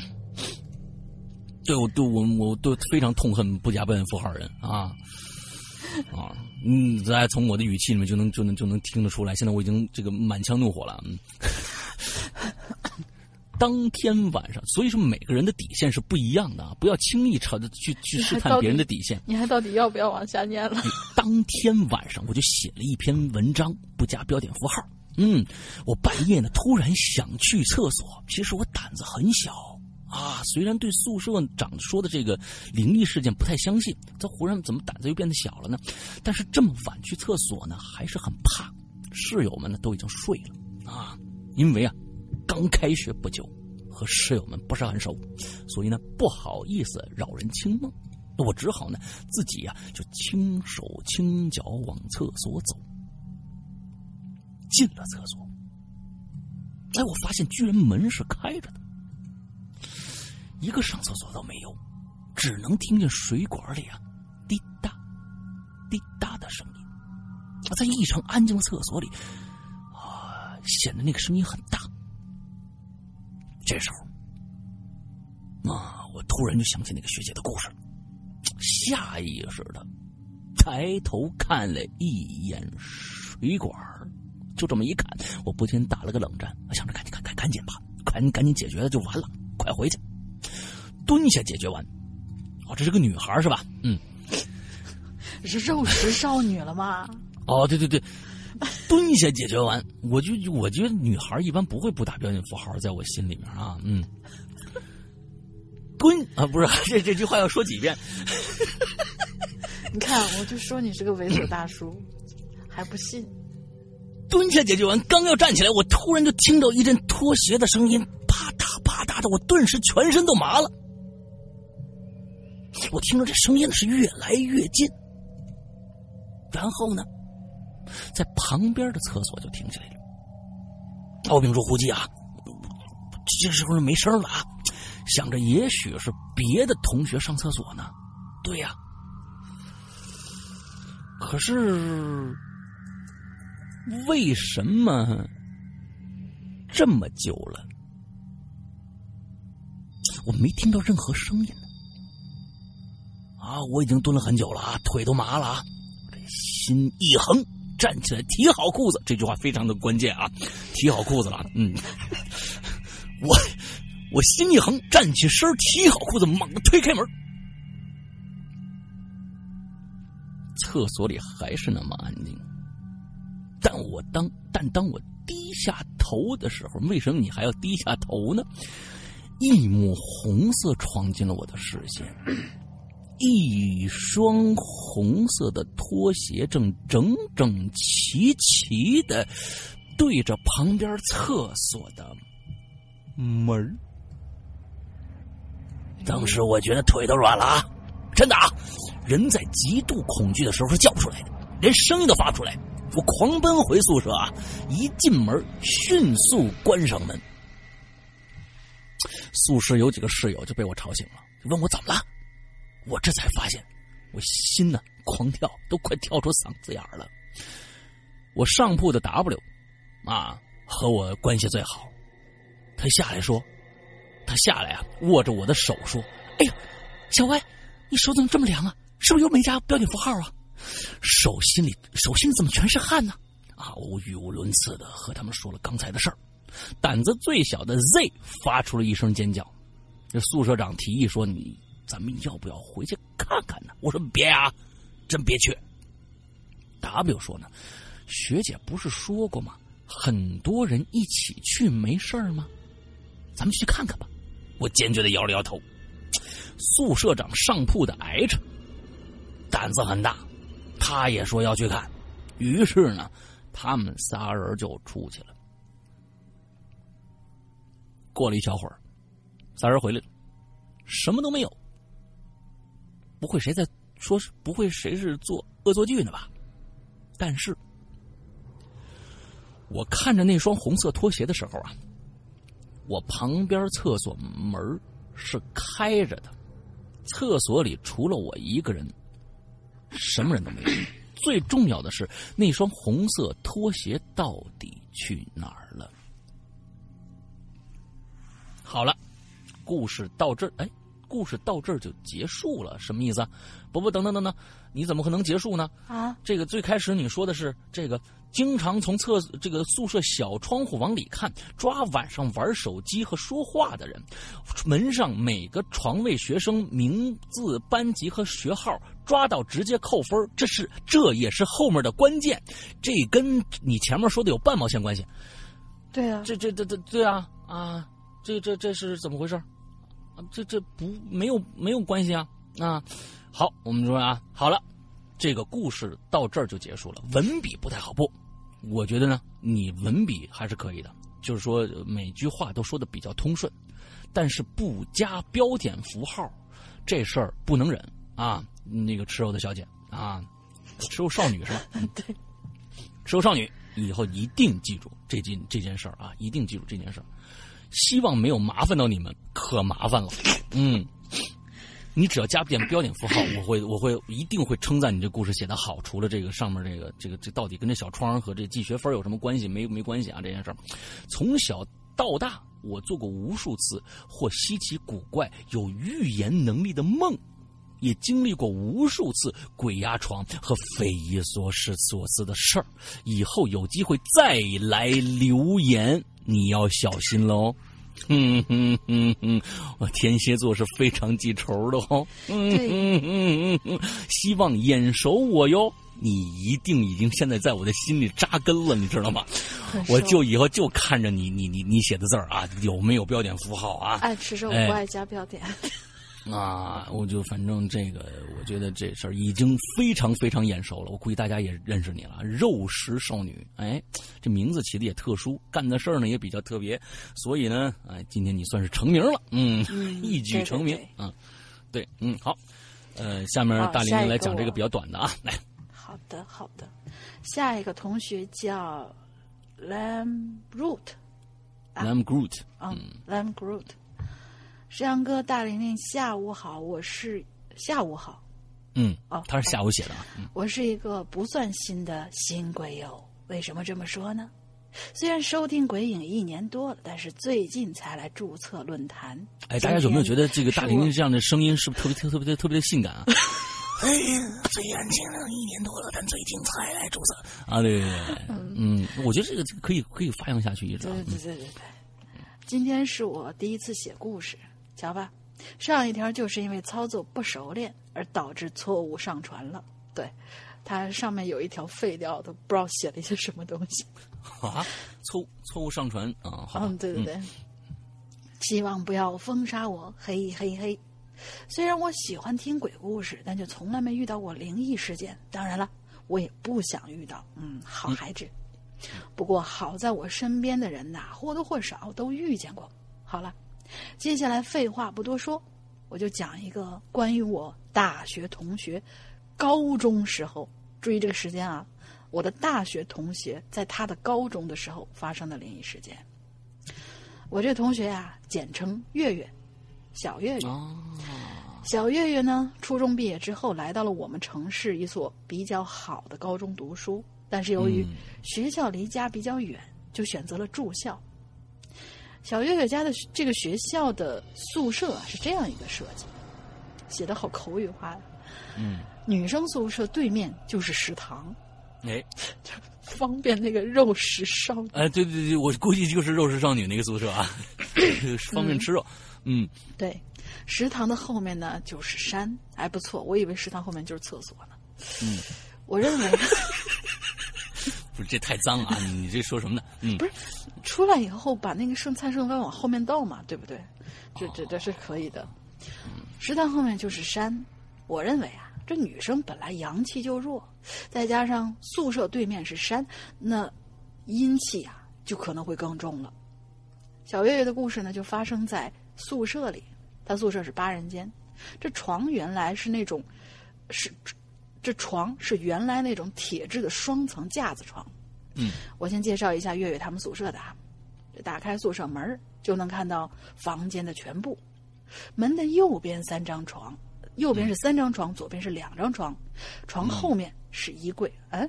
对，我对我我都非常痛恨不加标点符号人啊啊！嗯，大家从我的语气里面就能就能就能听得出来，现在我已经这个满腔怒火了。嗯，当天晚上，所以说每个人的底线是不一样的啊，不要轻易朝着去去试探别人的底线。你还到底要不要往下念了？当天晚上，我就写了一篇文章，不加标点符号。嗯，我半夜呢突然想去厕所，其实我胆子很小啊。虽然对宿舍长说的这个灵异事件不太相信，这忽然怎么胆子又变得小了呢？但是这么晚去厕所呢，还是很怕。室友们呢都已经睡了啊，因为啊刚开学不久，和室友们不是很熟，所以呢不好意思扰人清梦。我只好呢自己呀就轻手轻脚往厕所走。进了厕所，哎，我发现居然门是开着的，一个上厕所都没有，只能听见水管里啊滴答滴答的声音。在异常安静的厕所里，啊，显得那个声音很大。这时候，啊，我突然就想起那个学姐的故事，下意识的抬头看了一眼水管。就这么一看，我不禁打了个冷战，我想着赶紧赶赶赶紧吧，赶赶紧解决了就完了，快回去，蹲下解决完。哦，这是个女孩是吧？嗯，是肉食少女了吗？哦，对对对，蹲下解决完，我就我觉得女孩一般不会不打标点符号，在我心里面啊，嗯，蹲啊，不是这这句话要说几遍？你看，我就说你是个猥琐大叔，还不信。蹲下解决完，刚要站起来，我突然就听到一阵拖鞋的声音，啪嗒啪嗒的，我顿时全身都麻了。我听着这声音是越来越近，然后呢，在旁边的厕所就停下来了。我屏住呼吸啊，这时候没声了啊，想着也许是别的同学上厕所呢。对呀，可是。为什么这么久了，我没听到任何声音呢？啊，我已经蹲了很久了啊，腿都麻了啊！这心一横，站起来，提好裤子。这句话非常的关键啊，提好裤子了。嗯，我我心一横，站起身，提好裤子，猛地推开门。厕所里还是那么安静。但我当但当我低下头的时候，为什么你还要低下头呢？一抹红色闯进了我的视线，一双红色的拖鞋正整整齐齐的对着旁边厕所的门当时我觉得腿都软了啊！真的啊，人在极度恐惧的时候是叫不出来的，连声音都发不出来。我狂奔回宿舍啊，一进门迅速关上门。宿舍有几个室友就被我吵醒了，问我怎么了。我这才发现，我心呢狂跳，都快跳出嗓子眼了。我上铺的 W，啊，和我关系最好。他下来说，他下来啊，握着我的手说：“哎呀，小歪，你手怎么这么凉啊？是不是又没加标点符号啊？手心里手心里怎么全是汗呢？”啊，我语无伦次的和他们说了刚才的事儿。胆子最小的 Z 发出了一声尖叫。这宿舍长提议说：“你咱们要不要回去看看呢？”我说：“别啊，真别去。”W 说呢：“学姐不是说过吗？很多人一起去没事儿吗？咱们去看看吧。”我坚决的摇了摇头。宿舍长上铺的 H 胆子很大，他也说要去看。于是呢，他们仨人就出去了。过了一小会儿，仨人回来了，什么都没有。不会谁在说是不会谁是做恶作剧呢吧？但是，我看着那双红色拖鞋的时候啊，我旁边厕所门是开着的，厕所里除了我一个人，什么人都没有。最重要的是，那双红色拖鞋到底去哪儿了？好了，故事到这儿，哎，故事到这儿就结束了，什么意思啊？不不，等等等等，你怎么可能结束呢？啊，这个最开始你说的是这个，经常从厕这个宿舍小窗户往里看，抓晚上玩手机和说话的人，门上每个床位学生名字、班级和学号，抓到直接扣分。这是这也是后面的关键，这跟你前面说的有半毛钱关系？对啊，这这这这对啊啊！这这这是怎么回事？啊，这这不没有没有关系啊啊！好，我们说啊，好了，这个故事到这儿就结束了。文笔不太好，不，我觉得呢，你文笔还是可以的，就是说每句话都说的比较通顺，但是不加标点符号，这事儿不能忍啊！那个吃肉的小姐啊，吃肉少女是吧？对，吃肉少女，以后一定记住这件这件事儿啊，一定记住这件事儿。希望没有麻烦到你们，可麻烦了。嗯，你只要加点标点符号，我会我会一定会称赞你这故事写的好。除了这个上面这个这个这到底跟这小窗和这记学分有什么关系？没没关系啊，这件事儿。从小到大，我做过无数次或稀奇古怪、有预言能力的梦，也经历过无数次鬼压床和匪夷所思所思的事儿。以后有机会再来留言。你要小心喽，嗯嗯嗯嗯，我天蝎座是非常记仇的哦，嗯嗯嗯嗯，希望眼熟我哟，你一定已经现在在我的心里扎根了，你知道吗？我就以后就看着你你你你写的字儿啊，有没有标点符号啊？爱吃肉不爱加标点。啊，我就反正这个，我觉得这事儿已经非常非常眼熟了。我估计大家也认识你了，肉食少女。哎，这名字起的也特殊，干的事儿呢也比较特别，所以呢，哎，今天你算是成名了，嗯，一举成名，嗯，对，嗯，好，呃，下面大林来讲这个比较短的啊，来。好的，好的，下一个同学叫 Lam Root，Lam Groot，嗯，Lam Groot。山哥，大玲玲，下午好，我是下午好。嗯，哦，他是下午写的啊。我是一个不算新的新鬼友，为什么这么说呢？虽然收听鬼影一年多了，但是最近才来注册论坛。哎，大家有没有觉得这个大玲玲这样的声音是不是特别特别特别的性感啊？哎，虽然听了一年多了，但最近才来注册啊。对对对，嗯，我觉得这个可以可以发扬下去一直。对对对对对，今天是我第一次写故事。瞧吧，上一条就是因为操作不熟练而导致错误上传了。对，它上面有一条废掉的，不知道写了一些什么东西。啊，错错误上传啊！好，嗯，对对对。希望不要封杀我，嘿嘿嘿。虽然我喜欢听鬼故事，但却从来没遇到过灵异事件。当然了，我也不想遇到。嗯，好孩子。不过好在我身边的人呐，或多或少都遇见过。好了。接下来废话不多说，我我就讲一个关于我大学同学高中时候，注意这个时间啊，我的大学同学在他的高中的时候发生的灵异事件。我这同学呀、简称月月，小月月。哦，小月月呢，初中毕业之后来到了我们城市一所比较好的高中读书，但是由于嗯学校离家比较远，就选择了住校。小月月家的这个学校的宿舍啊是这样一个设计，写的好口语化呀。嗯，女生宿舍对面就是食堂，哎，方便那个肉食少女。哎，对对对，我估计就是肉食少女那个宿舍啊，方便吃肉。嗯，对，食堂的后面呢就是山，还不错。我以为食堂后面就是厕所呢。嗯，我认为 不是这太脏了啊！你 你这说什么呢？嗯，不是出来以后把那个剩菜剩饭往后面倒嘛，对不对？这这这是可以的。食堂后面就是山，我认为啊，这女生本来阳气就弱，再加上宿舍对面是山，那阴气啊就可能会更重了。小月月的故事呢，就发生在宿舍里。她宿舍是八人间，这床原来是那种，是这床是原来那种铁质的双层架子床。嗯，我先介绍一下月月他们宿舍的啊。打开宿舍门就能看到房间的全部。门的右边三张床，右边是三张床，左边是两张床，床后面是衣柜。嗯，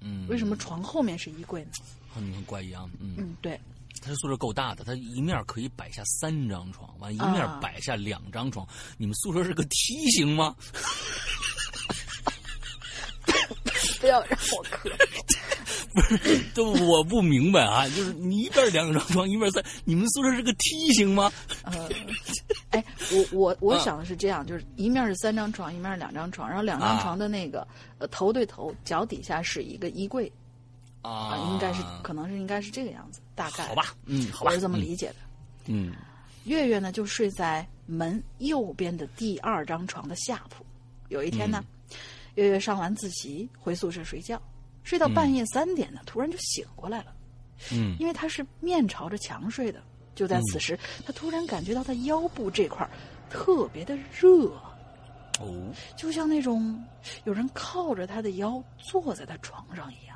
嗯，为什么床后面是衣柜呢？很很怪异啊？嗯，嗯，对，他这宿舍够大的，他一面可以摆下三张床，完一面啊摆下两张床。你们宿舍是个梯形吗？不要让我磕。不是这我不明白啊，就是你一边两张床，一边三，你们宿舍是个梯形吗？呃，哎，我我我想的是这样，就是一面是三张床，一面是两张床，然后两张啊床的那个、呃头对头，脚底下是一个衣柜啊、啊，应该是可能是应该是这个样子，大概好吧，嗯，好吧，我是这么理解的。嗯。月月呢就睡在门右边的第二张床的下铺。有一天呢，月月上完自习回宿舍睡觉，睡到半夜三点呢，突然就醒过来了。嗯因为他是面朝着墙睡的，就在此时，他突然感觉到他腰部这块特别的热，哦，就像那种有人靠着他的腰坐在他床上一样。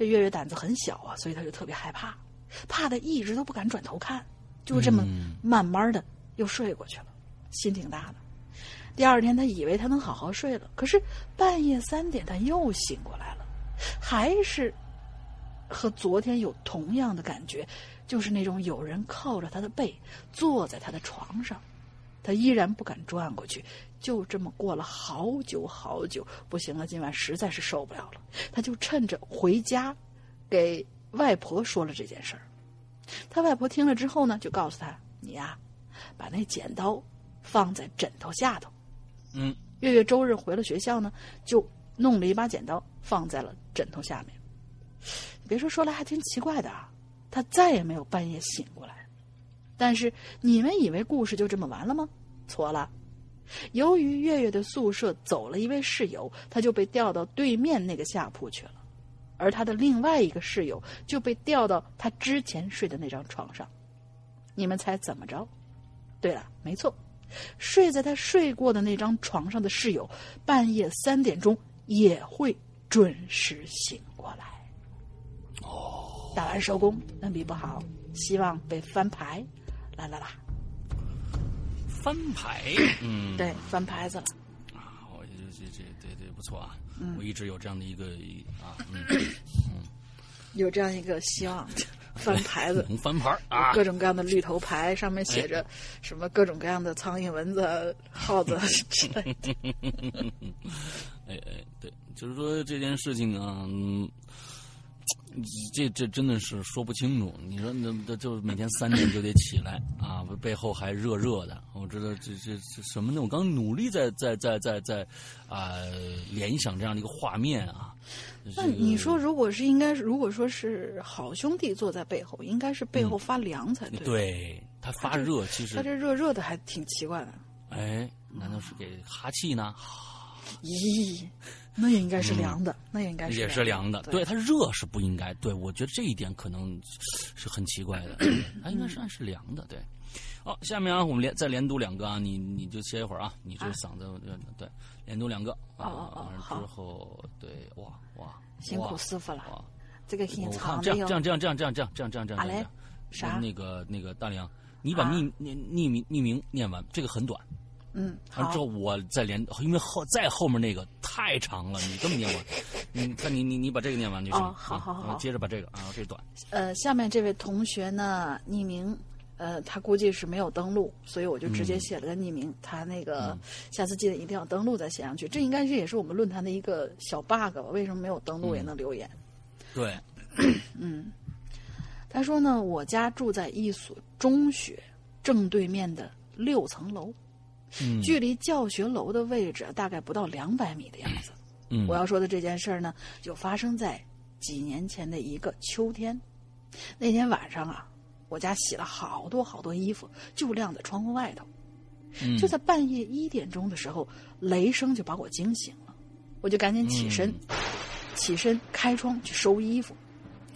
哎，这月月胆子很小啊，所以他就特别害怕，怕的一直都不敢转头看，就这么嗯慢慢的又睡过去了，心挺大的。第二天，他以为他能好好睡了，可是半夜三点他又醒过来了，还是和昨天有同样的感觉，就是那种有人靠着他的背坐在他的床上，他依然不敢转过去，就这么过了好久好久，不行了，今晚实在是受不了了，他就趁着回家，给外婆说了这件事儿。他外婆听了之后呢，就告诉他：“你呀、把那剪刀放在枕头下头。”嗯，月月周日回了学校呢，就弄了一把剪刀放在了枕头下面。别说说来还挺奇怪的啊，他再也没有半夜醒过来。但是你们以为故事就这么完了吗？错了。由于月月的宿舍走了一位室友，他就被调到对面那个下铺去了，而他的另外一个室友就被调到他之前睡的那张床上。你们猜怎么着？对了，没错，睡在他睡过的那张床上的室友，半夜三点钟也会准时醒过来。哦，打完收工，文笔不好，希望被翻牌。啦啦啦，翻牌，嗯，对，翻牌子了。啊，我这这这对对不错啊，嗯。我一直有这样的一个一啊，嗯，有这样一个希望，翻牌子。能翻牌啊，各种各样的绿头牌，上面写着什么各种各样的苍蝇、蚊子、耗子 之类的。哎哎，对，就是说这件事情啊，嗯，这这真的是说不清楚。你说那那就每天三点就得起来啊，背后还热热的。我知道这这这什么呢？我刚努力在在在在在啊、联想这样的一个画面啊。那你说，如果是应该，如果说是好兄弟坐在背后，应该是背后发凉才对。，对他发热，其实他这热热的还挺奇怪的。哎，难道是给哈气呢？咦，那也应该是凉的，那也应该是也是凉的，对对它热是不应该。对我觉得这一点可能是很奇怪的，它应该是按是凉的，对。好，下面啊，我们连再连读两个啊，你你就歇一会儿啊，你这啊嗓子、对，连读两个啊，之后对，哇哇，辛苦师傅了，哇，这个挺我看长的哟这样这。样这样这样这样这样这样这样这样这样，啥那个那个大梁，你把啊匿匿匿名匿名念完，这个很短。嗯，好完之后，我再连，因为后再后面那个太长了，你这么念完，你看你你你把这个念完就行。哦好好好接着把这个啊，这短。呃，下面这位同学呢，匿名，呃，他估计是没有登录，所以我就直接写了个匿名。他那个下次记得一定要登录再写上去。这应该是也是我们论坛的一个小 bug 吧？为什么没有登录也能留言？对 嗯，他说呢，我家住在一所中学正对面的六层楼，嗯距离教学楼的位置大概不到两百米的样子。嗯我要说的这件事儿呢，就发生在几年前的一个秋天。那天晚上啊，我家洗了好多好多衣服，就晾在窗户外头。嗯就在半夜一点钟的时候，雷声就把我惊醒了，我就赶紧起身，起身开窗去收衣服。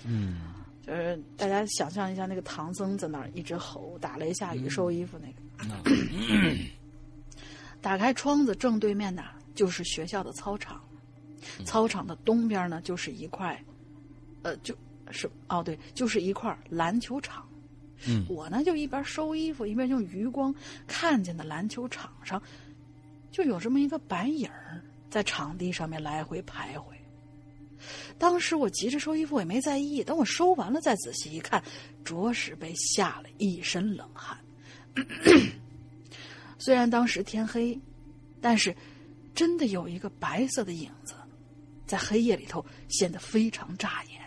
嗯就是大家想象一下，那个唐僧在那儿一直吼，打雷下雨收衣服那个。那打开窗子，正对面呐就是学校的操场，操场的东边呢就是一块，呃，就是哦对，就是一块篮球场。嗯我呢就一边收衣服，一边用余光看见的篮球场上，就有这么一个白影儿在场地上面来回徘徊。当时我急着收衣服，也没在意。等我收完了，再仔细一看，着实被吓了一身冷汗。虽然当时天黑，但是真的有一个白色的影子，在黑夜里头显得非常扎眼。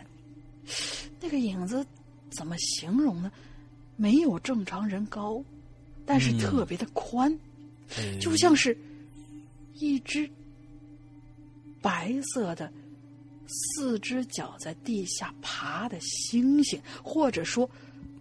那个影子怎么形容呢？没有正常人高，但是特别的宽，哎就像是一只白色的四只脚在地下爬的猩猩，或者说，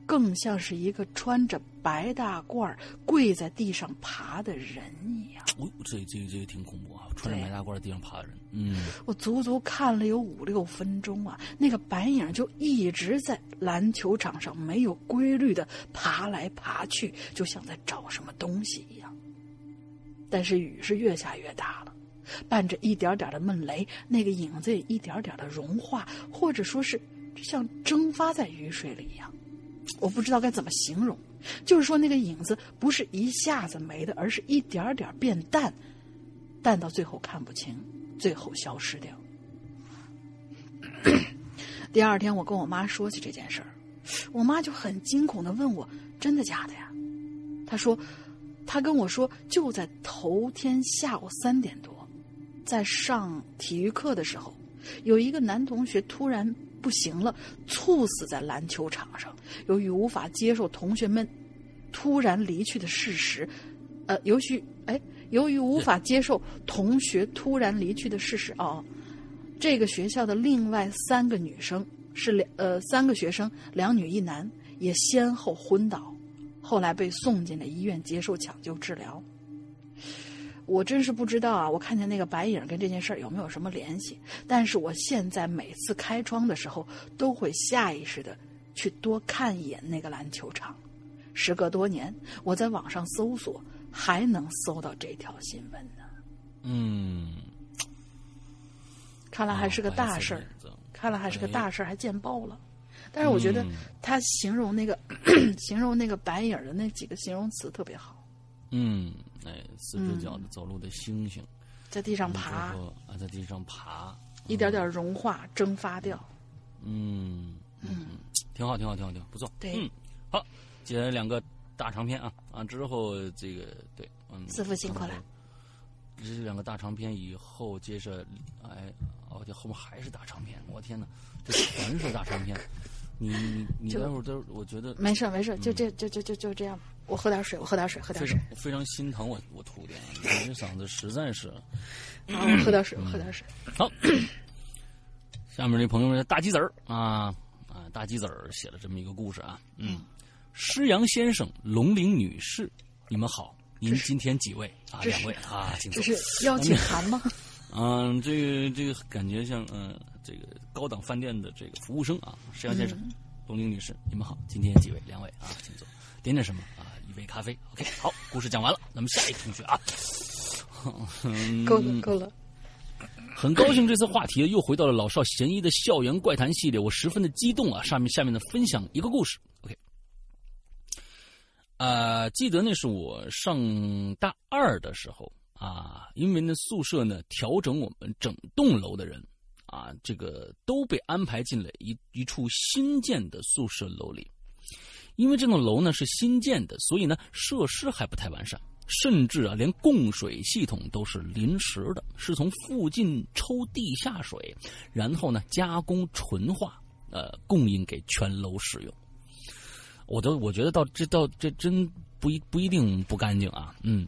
更像是一个穿着白大褂儿跪在地上爬的人一样。哦，这这这个挺恐怖啊！穿着白大褂在地上爬的人，嗯我足足看了有五六分钟啊，那个白影就一直在篮球场上没有规律的爬来爬去，就像在找什么东西一样。但是雨是越下越大了，伴着一点点的闷雷，那个影子也一点点的融化，或者说是像蒸发在雨水里一样。我不知道该怎么形容，就是说那个影子不是一下子没的，而是一点点变淡，淡到最后看不清，最后消失掉。第二天，我跟我妈说起这件事儿，我妈就很惊恐的问我：“真的假的呀？”她说：“她跟我说，就在头天下午三点多，在上体育课的时候，有一个男同学突然不行了，猝死在篮球场上。由于无法接受同学们突然离去的事实，呃，由于哎，由于无法接受同学突然离去的事实哦，这个学校的另外三个女生是两呃三个学生，两女一男，也先后昏倒，后来被送进了医院接受抢救治疗。我真是不知道啊！我看见那个白影跟这件事儿有没有什么联系？但是我现在每次开窗的时候，都会下意识的去多看一眼那个篮球场。时隔多年，我在网上搜索，还能搜到这条新闻呢。嗯，看来还是个大事儿。看来还是个大事儿，还见报了。但是我觉得嗯他形容那个、形容那个白影的那几个形容词特别好，嗯，哎，四只脚的走路的猩猩，在地上然爬，后啊，在地上爬，一点点融化、蒸发掉。嗯嗯，挺好，挺好，挺好，挺好，不错。对嗯，好，接下来两个大长篇啊啊，之后这个对，嗯，师傅辛苦了。这两个大长篇以后接着，哎，哦，这后面还是大长篇，我天哪，这全是大长篇。你你你就待会儿都，我觉得没事没事，就这就就就就这样。我喝点水，我喝点水，喝点非水常。非常心疼我我徒弟啊，你这嗓子实在是。啊，我喝点水，我喝点水。好，下面这朋友们大鸡子儿啊啊，大鸡子儿写了这么一个故事啊，嗯，施阳先生、龙玲女士，你们好，您今天几位啊？两位啊，请坐这。是邀请函吗？嗯，这个这个感觉像嗯、这个高档饭店的这个服务生啊，施阳先生、龙玲女士，你们好，今天几位？两位啊，请坐。点点什么啊？一杯咖啡。OK，好，故事讲完了，那么下一个同学啊，够了够了。很高兴这次话题又回到了老少咸宜的校园怪谈系列，我十分的激动啊！上面下面的分享一个故事，OK。啊，记得那是我上大二的时候啊，因为那宿舍呢调整我们整栋楼的人啊，这个都被安排进了一一处新建的宿舍楼里。因为这栋楼呢是新建的，所以呢设施还不太完善。甚至啊，连供水系统都是临时的，是从附近抽地下水，然后呢加工纯化，呃，供应给全楼使用。我都我觉得到这到这真不一不一定不干净啊，嗯。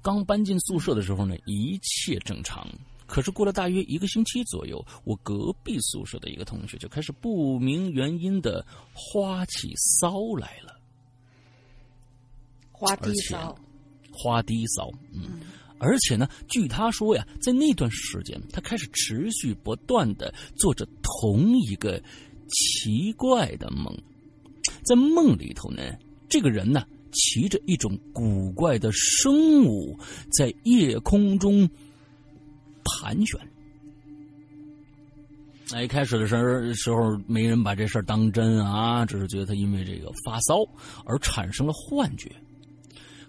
刚搬进宿舍的时候呢，一切正常。可是过了大约一个星期左右，我隔壁宿舍的一个同学就开始不明原因的花起骚来了。花低骚，花低骚，嗯，而且呢，据他说呀，在那段时间，他开始持续不断的做着同一个奇怪的梦，在梦里头呢，这个人呢骑着一种古怪的生物在夜空中盘旋。那一开始的时候，时候没人把这事儿当真啊，只是觉得他因为这个发骚而产生了幻觉。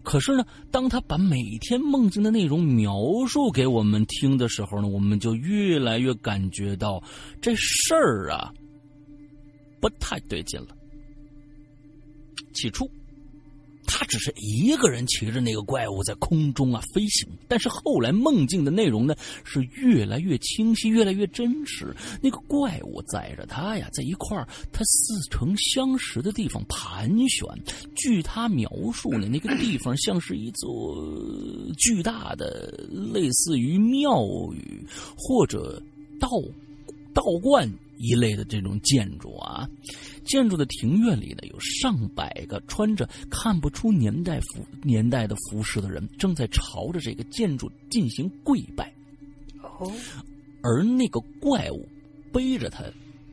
可是呢，当他把每天梦境的内容描述给我们听的时候呢，我们就越来越感觉到这事儿啊不太对劲了。起初。他只是一个人骑着那个怪物在空中啊飞行，但是后来梦境的内容呢是越来越清晰，越来越真实。那个怪物载着他呀，在一块他似曾相识的地方盘旋。据他描述呢，那个地方像是一座巨大的、类似于庙宇或者道道观一类的这种建筑啊。建筑的庭院里呢，有上百个穿着看不出年代服年代的服饰的人，正在朝着这个建筑进行跪拜。哦，而那个怪物背着他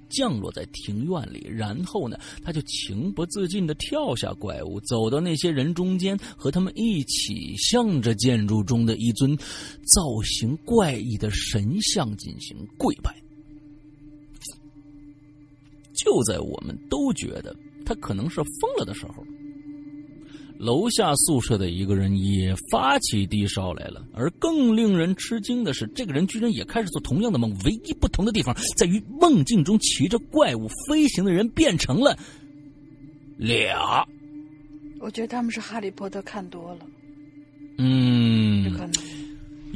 降落在庭院里，然后呢，他就情不自禁的跳下怪物，走到那些人中间，和他们一起向着建筑中的一尊造型怪异的神像进行跪拜。就在我们都觉得他可能是疯了的时候，楼下宿舍的一个人也发起低烧来了。而更令人吃惊的是，这个人居然也开始做同样的梦。唯一不同的地方在于，梦境中骑着怪物飞行的人变成了俩。我觉得他们是《哈利波特》看多了。嗯，有可能。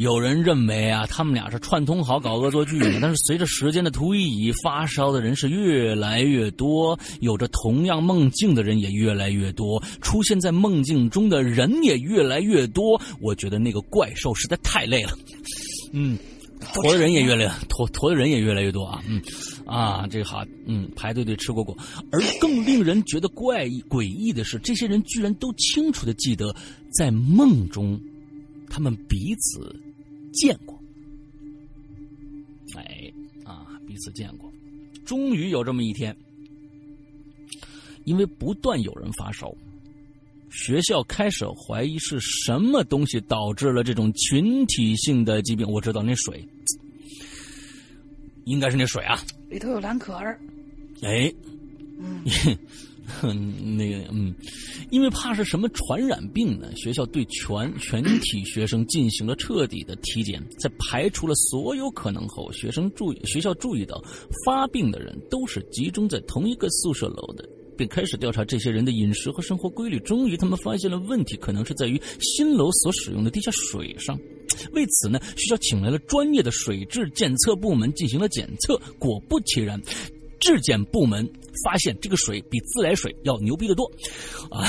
有人认为啊，他们俩是串通好搞恶作剧呢。但是随着时间的推移，发烧的人是越来越多，有着同样梦境的人也越来越多，出现在梦境中的人也越来越多。我觉得那个怪兽实在太累了，嗯，驮的人也越来驮驮的人也越来越多啊，嗯，啊，这个好，嗯，排队队吃果果。而更令人觉得怪异诡异的是，这些人居然都清楚的记得，在梦中，他们彼此。见过，哎，啊，彼此见过。终于有这么一天，因为不断有人发烧，学校开始怀疑是什么东西导致了这种群体性的疾病。我知道那水，应该是那水啊，里头有蓝可儿。哎，嗯。哼，那个，嗯，因为怕是什么传染病呢，学校对全全体学生进行了彻底的体检，在排除了所有可能后，学生注意学校注意到发病的人都是集中在同一个宿舍楼的，并开始调查这些人的饮食和生活规律。终于，他们发现了问题可能是在于新楼所使用的地下水上。为此呢，学校请来了专业的水质检测部门进行了检测。果不其然。质检部门发现这个水比自来水要牛逼的多，啊，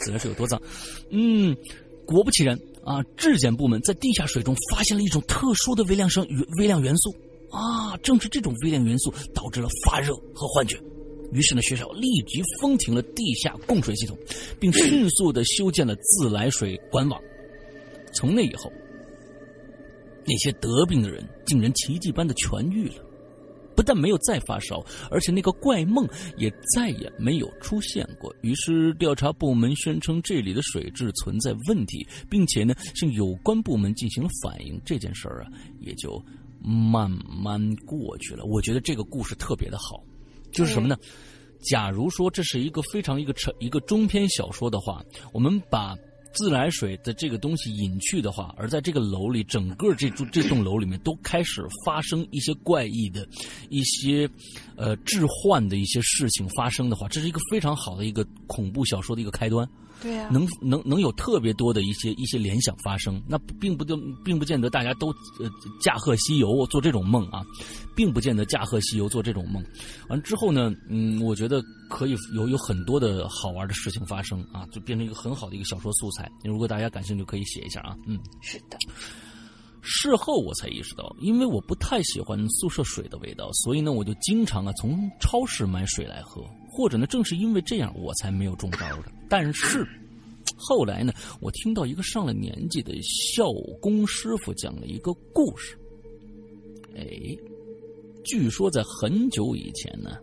自来水有多脏？嗯，果不其然啊，质检部门在地下水中发现了一种特殊的微量生微量元素啊，正是这种微量元素导致了发热和幻觉。于是呢，学校立即封停了地下供水系统，并迅速的修建了自来水管网。从那以后，那些得病的人竟然奇迹般的痊愈了。不但没有再发烧，而且那个怪梦也再也没有出现过。于是调查部门宣称这里的水质存在问题，并且呢向有关部门进行了反映。这件事儿啊，也就慢慢过去了。我觉得这个故事特别的好，就是什么呢？假如说这是一个非常一个成一个中篇小说的话，我们把自来水的这个东西隐去的话，而在这个楼里，整个这栋这栋楼里面都开始发生一些怪异的、一些呃置换的一些事情发生的话，这是一个非常好的一个恐怖小说的一个开端。对呀、能能能有特别多的一些一些联想发生，那并不就并不见得大家都呃驾鹤西游做这种梦啊，并不见得驾鹤西游做这种梦。完之后呢，嗯，我觉得可以有有很多的好玩的事情发生啊，就变成一个很好的一个小说素材。如果大家感兴趣，可以写一下啊，嗯。是的，事后我才意识到，因为我不太喜欢宿舍水的味道，所以呢，我就经常啊从超市买水来喝，或者呢，正是因为这样，我才没有中招的。但是 后来呢，我听到一个上了年纪的校工师傅讲了一个故事。哎，据说在很久以前呢，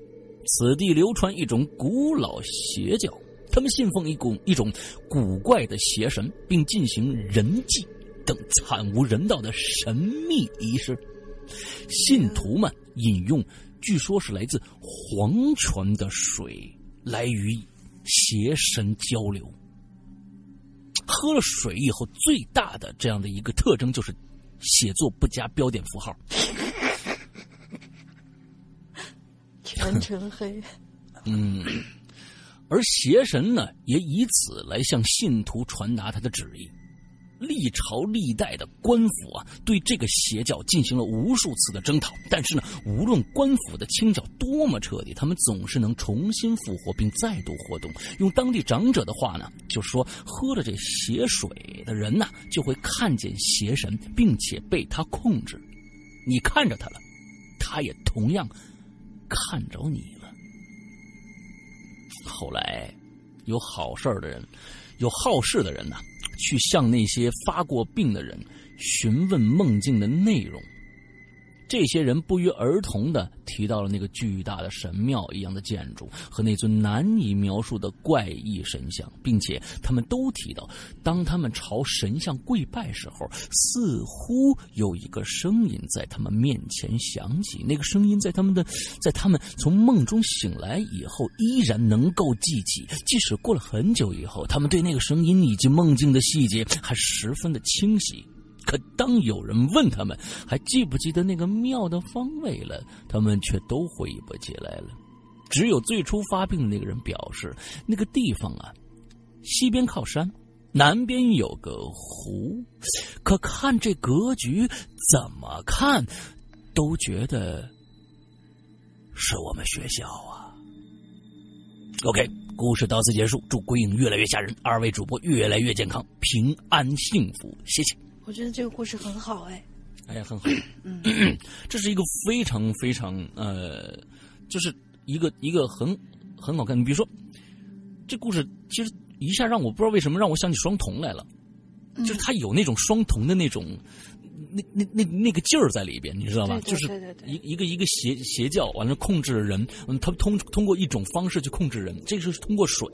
此地流传一种古老邪教，他们信奉一种一种古怪的邪神，并进行人祭等惨无人道的神秘仪式。信徒们饮用据说是来自黄泉的水来与邪神交流。喝了水以后，最大的这样的一个特征就是写作不加标点符号。全程黑。嗯，而邪神呢，也以此来向信徒传达他的旨意。历朝历代的官府啊，对这个邪教进行了无数次的征讨，但是呢，无论官府的清剿多么彻底，他们总是能重新复活并再度活动。用当地长者的话呢，就说喝了这邪水的人呐，就会看见邪神，并且被他控制。你看着他了，他也同样看着你了。后来，有好事的人，有好事的人呢、去向那些发过病的人询问梦境的内容。这些人不约而同的提到了那个巨大的神庙一样的建筑和那尊难以描述的怪异神像，并且他们都提到，当他们朝神像跪拜时候，似乎有一个声音在他们面前响起。那个声音在他们的，在他们从梦中醒来以后，依然能够记起，即使过了很久以后，他们对那个声音以及梦境的细节还十分的清晰。可当有人问他们还记不记得那个庙的方位了，他们却都回忆不起来了。只有最初发病的那个人表示，那个地方啊，西边靠山，南边有个湖，可看这格局，怎么看都觉得是我们学校啊。OK，故事到此结束。祝鬼影越来越吓人，二位主播越来越健康、平安幸福，谢谢。我觉得这个故事很好哎，哎呀，很好。嗯，这是一个非常非常呃，就是一个一个很很好看。你比如说，这故事其实一下让我不知道为什么让我想起双瞳来了，嗯就是他有那种双瞳的那种。那那那那个劲儿在里边，你知道吧？对对就是对对对一一个一个邪邪教，完了控制人，嗯，他通通过一种方式去控制人，这个是通过水。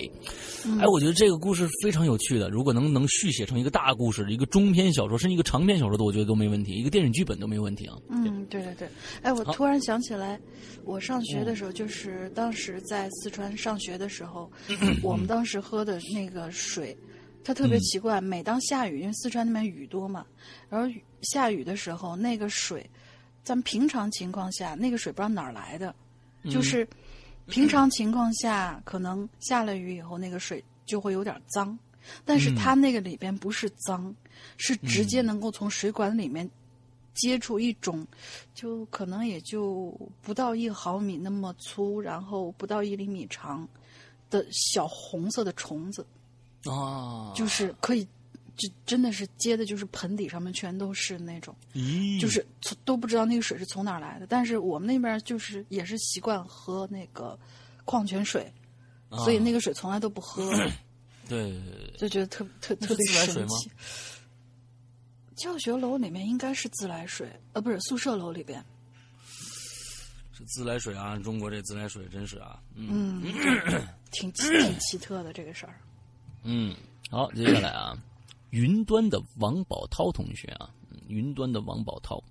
嗯哎，我觉得这个故事非常有趣的，如果能能续写成一个大故事，一个中篇小说，甚至一个长篇小说的，我觉得都没问题，一个电影剧本都没问题啊。嗯，对对对，哎，我突然想起来，我上学的时候，就是当时在四川上学的时候，我们当时喝的那个水，它特别嗯。奇怪，每当下雨，因为四川那边雨多嘛，然后雨下雨的时候，那个水，咱们平常情况下，那个水不知道哪儿来的，就是平常情况下，可能下了雨以后，那个水就会有点脏，但是它那个里边不是脏，是直接能够从水管里面接触一种，就可能也就不到一毫米那么粗，然后不到一厘米长的小红色的虫子，啊，就是可以，就真的是接的，就是盆底上面全都是那种，咦，就是从都不知道那个水是从哪儿来的。但是我们那边就是也是习惯喝那个矿泉水，啊所以那个水从来都不喝，对对对对就觉得特特特别神奇。教学楼里面应该是自来水，呃，不是宿舍楼里边。这自来水啊，中国这自来水真是啊，嗯，挺挺奇特的这个事儿。嗯，好，接下来啊，云端的王宝涛同学啊，云端的王宝涛。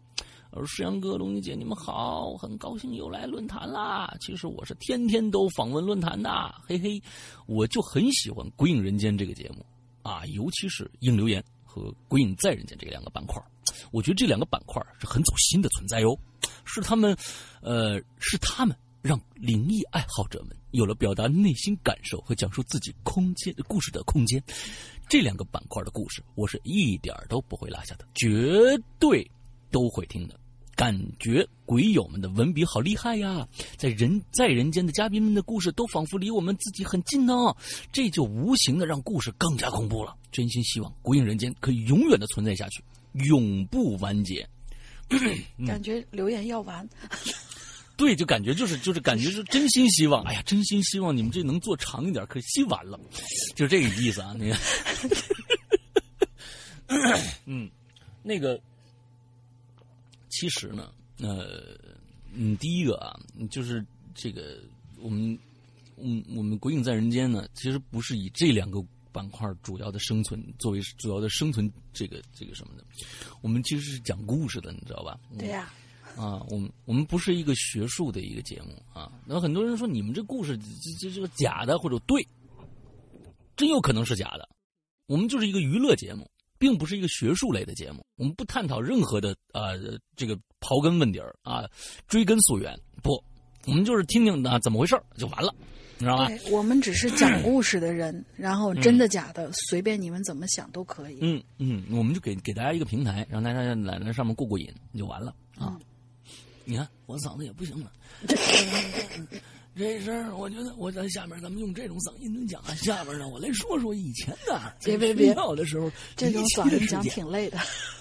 而世阳哥、龙云姐，你们好，很高兴又来论坛啦。其实我是天天都访问论坛的，嘿嘿，我就很喜欢《鬼影人间》这个节目啊，尤其是应留言和《鬼影在人间》这两个板块。我觉得这两个板块是很走心的存在哟，是他们，呃，是他们让灵异爱好者们有了表达内心感受和讲述自己空间的故事的空间。这两个板块的故事，我是一点都不会落下的，绝对都会听的。感觉鬼友们的文笔好厉害呀，在人在人间的嘉宾们的故事都仿佛离我们自己很近呢，这就无形的让故事更加恐怖了。真心希望鬼影人间可以永远的存在下去，永不完结。感觉留言要完，对，就感觉就是就是感觉是真心希望，哎呀，真心希望你们这能做长一点，可惜晚了，就这个意思啊。那个，嗯，那个。其实呢，呃，嗯，第一个啊，就是这个我们，嗯，我们《鬼影在人间》呢，其实不是以这两个板块主要的生存作为主要的生存这个这个什么的，我们其实是讲故事的，你知道吧？对呀。啊，我们我们不是一个学术的一个节目啊。那很多人说你们这故事这这这个假的或者对，真有可能是假的。我们就是一个娱乐节目。并不是一个学术类的节目，我们不探讨任何的呃这个刨根问底儿啊，追根溯源。不，我们就是听听啊怎么回事就完了，你知道吗？我们只是讲故事的人，然后真的假的随便你们怎么想都可以。嗯嗯，我们就给给大家一个平台，让大家来在上面过过瘾就完了啊。你看我嗓子也不行了。这事儿，我觉得我在下面，咱们用这种嗓音能讲啊。下边呢，我来说说以前的别别别，的时候这种嗓音讲挺累的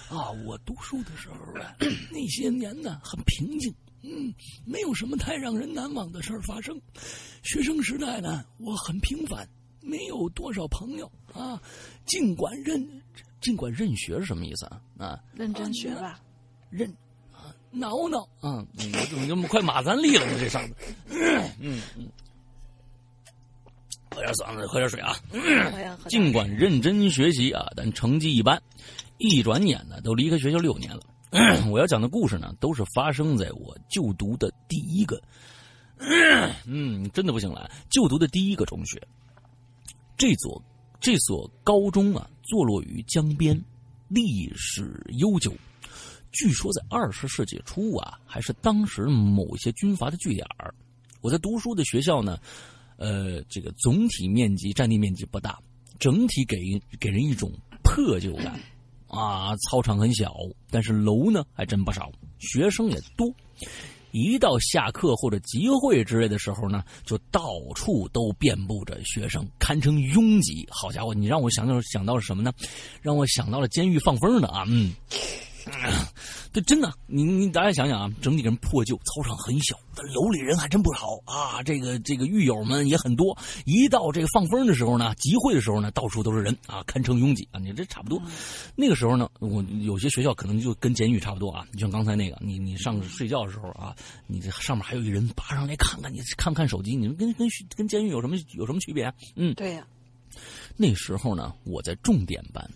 啊。我读书的时候啊，那些年呢很平静，嗯，没有什么太让人难忘的事儿发生。学生时代呢，我很平凡，没有多少朋友啊。尽管认，尽管认学是什么意思啊？啊，认真学吧，认。挠挠嗯！我怎么这么快马三立了呢？这嗓子，嗯嗯，喝点嗓子，喝点水啊！尽管认真学习啊，但成绩一般。一转眼呢，都离开学校六年了。我要讲的故事呢，都是发生在我就读的第一个，嗯，真的不行了，就读的第一个中学。这所这所高中啊，坐落于江边，历史悠久。据说在二十世纪初啊，还是当时某些军阀的据点儿。我在读书的学校呢，呃，这个总体面积占地面积不大，整体给给人一种破旧感。啊，操场很小，但是楼呢还真不少，学生也多。一到下课或者集会之类的时候呢，就到处都遍布着学生，堪称拥挤。好家伙，你让我想到想到了什么呢？让我想到了监狱放风的啊，嗯。对，真的，你你大家想想啊，整体人破旧，操场很小，楼里人还真不少啊。这个这个狱友们也很多，一到这个放风的时候呢，集会的时候呢，到处都是人啊，堪称拥挤啊。你这差不多，那个时候呢，我有些学校可能就跟监狱差不多啊。你像刚才那个，你你上睡觉的时候啊，你这上面还有一人爬上来看看你看不看手机，你们跟跟跟监狱有什么有什么区别？嗯，对呀。那时候呢，我在重点班，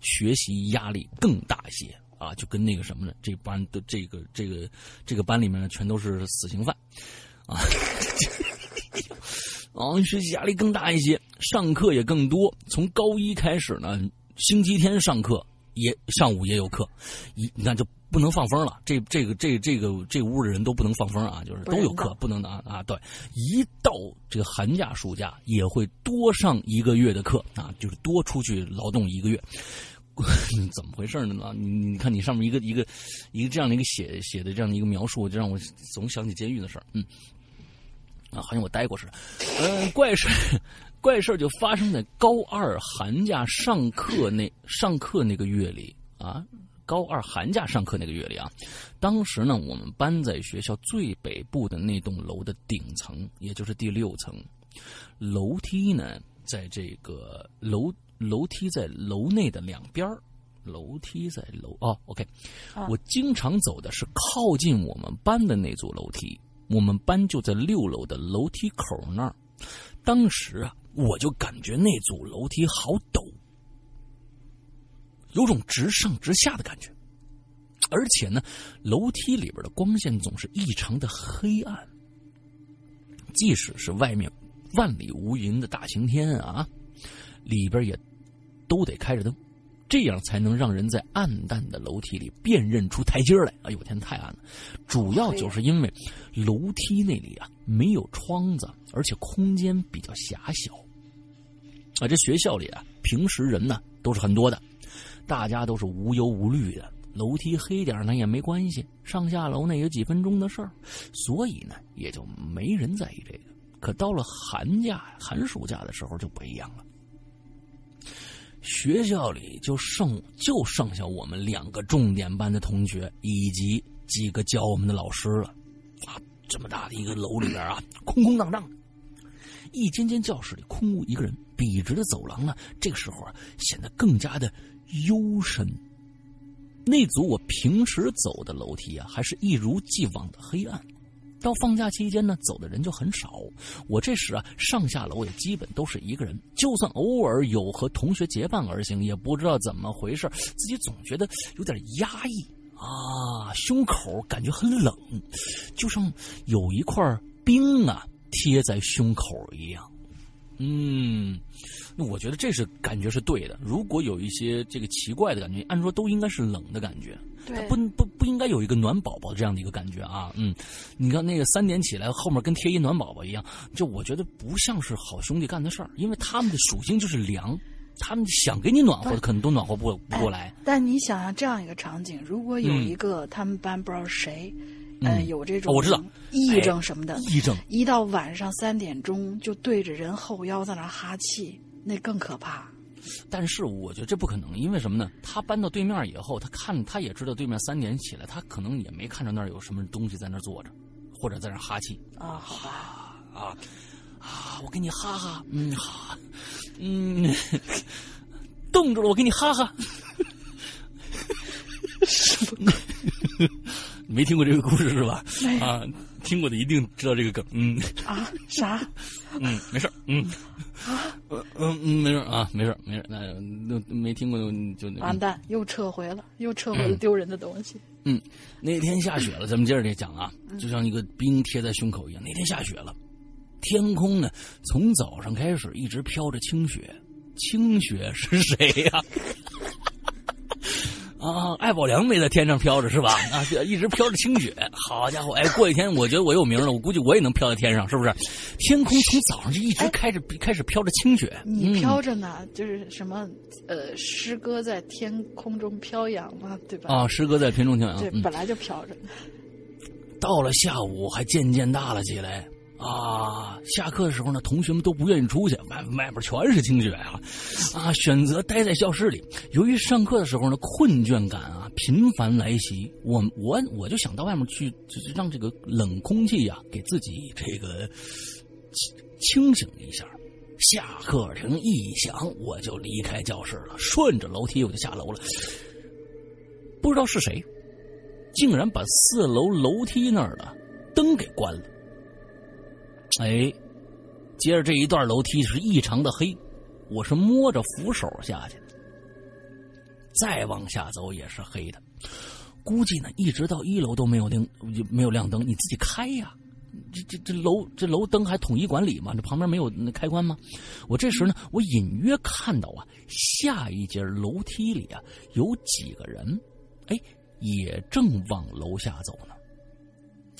学习压力更大一些。啊，就跟那个什么呢？这班的这个这个这个班里面呢，全都是死刑犯，啊，啊，学习压力更大一些，上课也更多。从高一开始呢，星期天上课也上午也有课，一那就不能放风了。这这个这这个这屋的人都不能放风啊，就是都有课，不能拿啊。对，一到这个寒假暑假也会多上一个月的课啊，就是多出去劳动一个月。怎么回事呢？你你看，你上面一个一个一个这样的一个写写的这样的一个描述，就让我总想起监狱的事儿。嗯，啊，好像我待过似的。嗯，怪事怪事就发生在高二寒假上课那上课那个月里啊。高二寒假上课那个月里啊，当时呢，我们班在学校最北部的那栋楼的顶层，也就是第六层，楼梯呢，在这个楼。楼梯在楼内的两边楼梯在楼哦，OK，我经常走的是靠近我们班的那组楼梯，我们班就在六楼的楼梯口那儿。当时啊，我就感觉那组楼梯好陡，有种直上直下的感觉。而且呢，楼梯里边的光线总是异常的黑暗。即使是外面万里无云的大晴天啊，里边也都得开着灯，这样才能让人在暗淡的楼梯里辨认出台阶来。哎呦天，太暗了！主要就是因为楼梯那里啊没有窗子，而且空间比较狭小。啊，这学校里啊，平时人呢都是很多的，大家都是无忧无虑的。楼梯黑点呢也没关系，上下楼呢有几分钟的事儿，所以呢也就没人在意这个。可到了寒假、寒暑假的时候就不一样了，学校里就剩就剩下我们两个重点班的同学以及几个教我们的老师了。啊，这么大的一个楼里边啊，空空荡荡，一间间教室里空无一个人，笔直的走廊呢，这个时候啊显得更加的幽深。那组我平时走的楼梯啊，还是一如既往的黑暗。到放假期间呢，走的人就很少。我这时啊，上下楼也基本都是一个人。就算偶尔有和同学结伴而行，也不知道怎么回事，自己总觉得有点压抑啊，胸口感觉很冷，就像有一块冰啊贴在胸口一样。嗯。我觉得这是感觉是对的。如果有一些这个奇怪的感觉，按说都应该是冷的感觉，它不不不应该有一个暖宝宝这样的一个感觉啊。嗯，你看那个三点起来后面跟贴一暖宝宝一样，就我觉得不像是好兄弟干的事儿，因为他们的属性就是凉，他们想给你暖和的可能都暖和不不过来。但你想想这样一个场景，如果有一个他们班不知道谁。嗯，有这种我知道，癔症什么的，癔症一到晚上三点钟就对着人后腰在那哈气，那更可怕。但是我觉得这不可能，因为什么呢？他搬到对面以后，他看他也知道对面三点起来，他可能也没看着那儿有什么东西在那儿坐着，或者在那哈气啊，好吧啊啊，我给你哈哈，嗯哈，嗯，冻住了，我给你哈哈。没听过这个故事是吧？啊，听过的一定知道这个梗。嗯啊，啥？嗯，没事嗯啊，嗯嗯，没事啊，没事没事那那没听过就完蛋，又撤回了，又撤回了丢人的东西。嗯，那天下雪了，咱们接着讲啊，就像一个冰贴在胸口一样。那天下雪了，天空呢，从早上开始一直飘着清雪。清雪是谁呀？啊，艾宝良没在天上飘着是吧？啊，一直飘着清雪。好家伙，哎，过几天我觉得我有名了，我估计我也能飘在天上，是不是？天空从早上就一直开始开始飘着清雪。你飘着呢，就是什么呃，诗歌在天空中飘扬嘛，对吧？啊，诗歌在天中飘扬，对，本来就飘着。到了下午，还渐渐大了起来。啊，下课的时候呢，同学们都不愿意出去，外外边全是清雪啊，啊，选择待在教室里。由于上课的时候呢，困倦感啊频繁来袭，我我我就想到外面去，就是让这个冷空气呀给自己这个清醒一下。下课铃一响，我就离开教室了，顺着楼梯我就下楼了。不知道是谁，竟然把四楼楼梯那儿的灯给关了。哎，接着这一段楼梯是异常的黑，我是摸着扶手下去的。再往下走也是黑的，估计呢一直到一楼都没有灯，没有亮灯，你自己开呀。这这这楼这楼灯还统一管理吗？这旁边没有那开关吗？我这时呢，我隐约看到啊，下一节楼梯里啊有几个人，哎，也正往楼下走呢。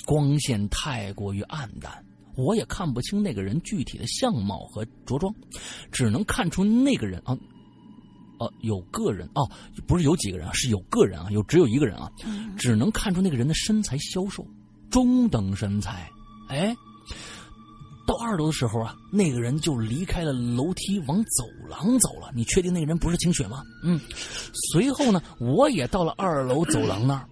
光线太过于暗淡。我也看不清那个人具体的相貌和着装，只能看出那个人啊，哦，有个人哦，不是有几个人啊，是有个人啊，有只有一个人啊，只能看出那个人的身材消瘦，中等身材。哎，到二楼的时候啊，那个人就离开了楼梯，往走廊走了。你确定那个人不是清雪吗？嗯。随后呢，我也到了二楼走廊那儿，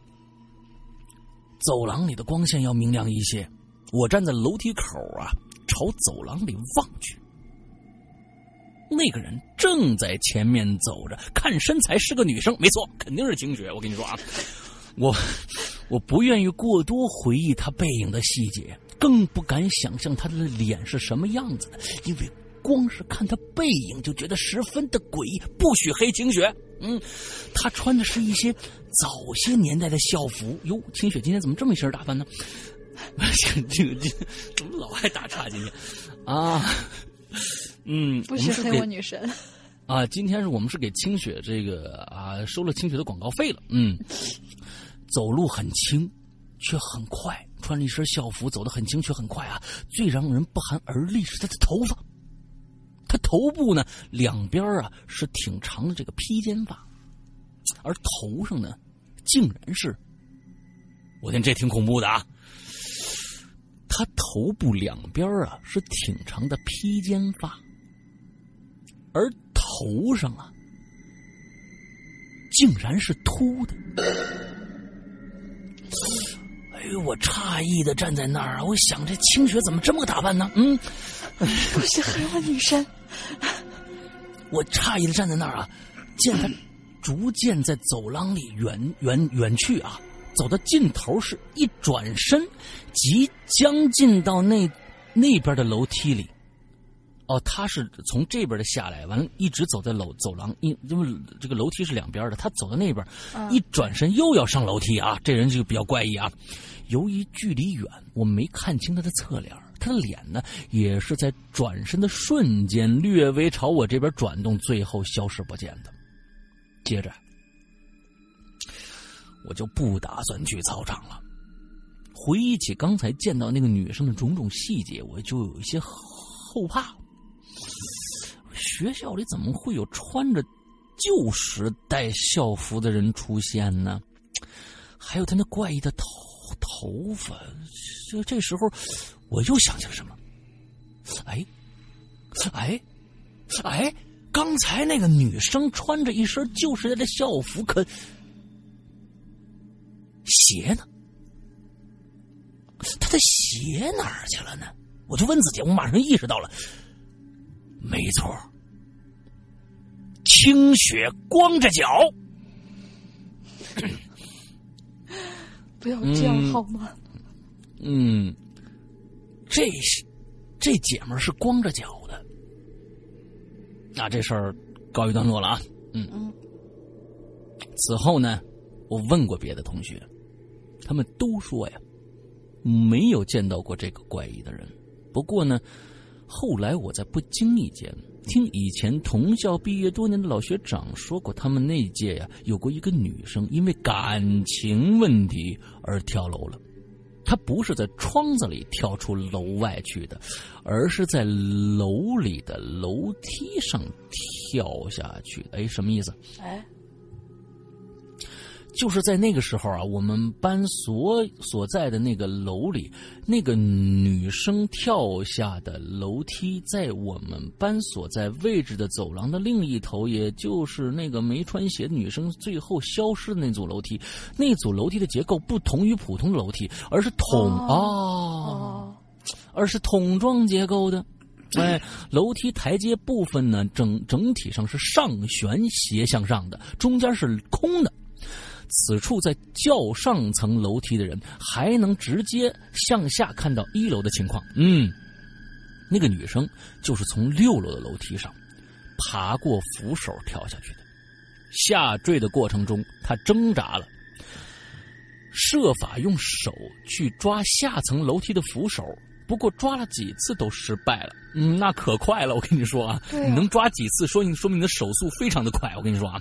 走廊里的光线要明亮一些。我站在楼梯口啊，朝走廊里望去。那个人正在前面走着，看身材是个女生，没错，肯定是晴雪。我跟你说啊，我我不愿意过多回忆她背影的细节，更不敢想象她的脸是什么样子的，因为光是看她背影就觉得十分的诡异。不许黑晴雪，嗯，她穿的是一些早些年代的校服。哟，晴雪今天怎么这么一身打扮呢？这个这个这怎么老爱打岔今天啊？嗯，不许黑我女神啊！今天是我们是给清雪这个啊收了清雪的广告费了。嗯，走路很轻，却很快。穿了一身校服，走得很轻，却很快啊！最让人不寒而栗是她的头发，她头部呢两边啊是挺长的这个披肩发，而头上呢竟然是，我天，这挺恐怖的啊！他头部两边啊是挺长的披肩发，而头上啊竟然是秃的。哎呦！我诧异的站在那儿啊，我想这清雪怎么这么个打扮呢？嗯，不是黑我女神。我诧异的站在那儿啊，见他逐渐在走廊里远远远去啊，走到尽头是一转身，即将进到那那边的楼梯里。哦，他是从这边的下来，完了，一直走在楼走廊，因因为这个楼梯是两边的，他走到那边，一转身又要上楼梯啊，这人就比较怪异啊。由于距离远，我没看清他的侧脸，他的脸呢也是在转身的瞬间略微朝我这边转动，最后消失不见的。接着，我就不打算去操场了。回忆起刚才见到那个女生的种种细节，我就有一些后怕。学校里怎么会有穿着旧时代校服的人出现呢？还有他那怪异的头。头发，就这时候，我又想起了什么？哎，哎，哎，刚才那个女生穿着一身旧时代的校服，可鞋呢？她的鞋哪儿去了呢？我就问自己，我马上意识到了，没错，清雪光着脚。不要这样好吗？嗯，这是这姐们是光着脚的，那这事儿告一段落了啊。嗯嗯。此后呢，我问过别的同学，他们都说呀，没有见到过这个怪异的人。不过呢，后来我在不经意间。听以前同校毕业多年的老学长说过，他们那届呀有过一个女生因为感情问题而跳楼了。她不是在窗子里跳出楼外去的，而是在楼里的楼梯上跳下去。哎，什么意思？哎。就是在那个时候啊，我们班所所在的那个楼里，那个女生跳下的楼梯，在我们班所在位置的走廊的另一头，也就是那个没穿鞋的女生最后消失的那组楼梯。那组楼梯的结构不同于普通的楼梯，而是桶啊，而是桶状结构的。哎，楼梯台阶部分呢，整整体上是上旋斜向上的，中间是空的。此处在较上层楼梯的人还能直接向下看到一楼的情况。嗯，那个女生就是从六楼的楼梯上爬过扶手跳下去的。下坠的过程中，她挣扎了，设法用手去抓下层楼梯的扶手，不过抓了几次都失败了。嗯，那可快了，我跟你说啊，你能抓几次，说明说明你的手速非常的快。我跟你说啊。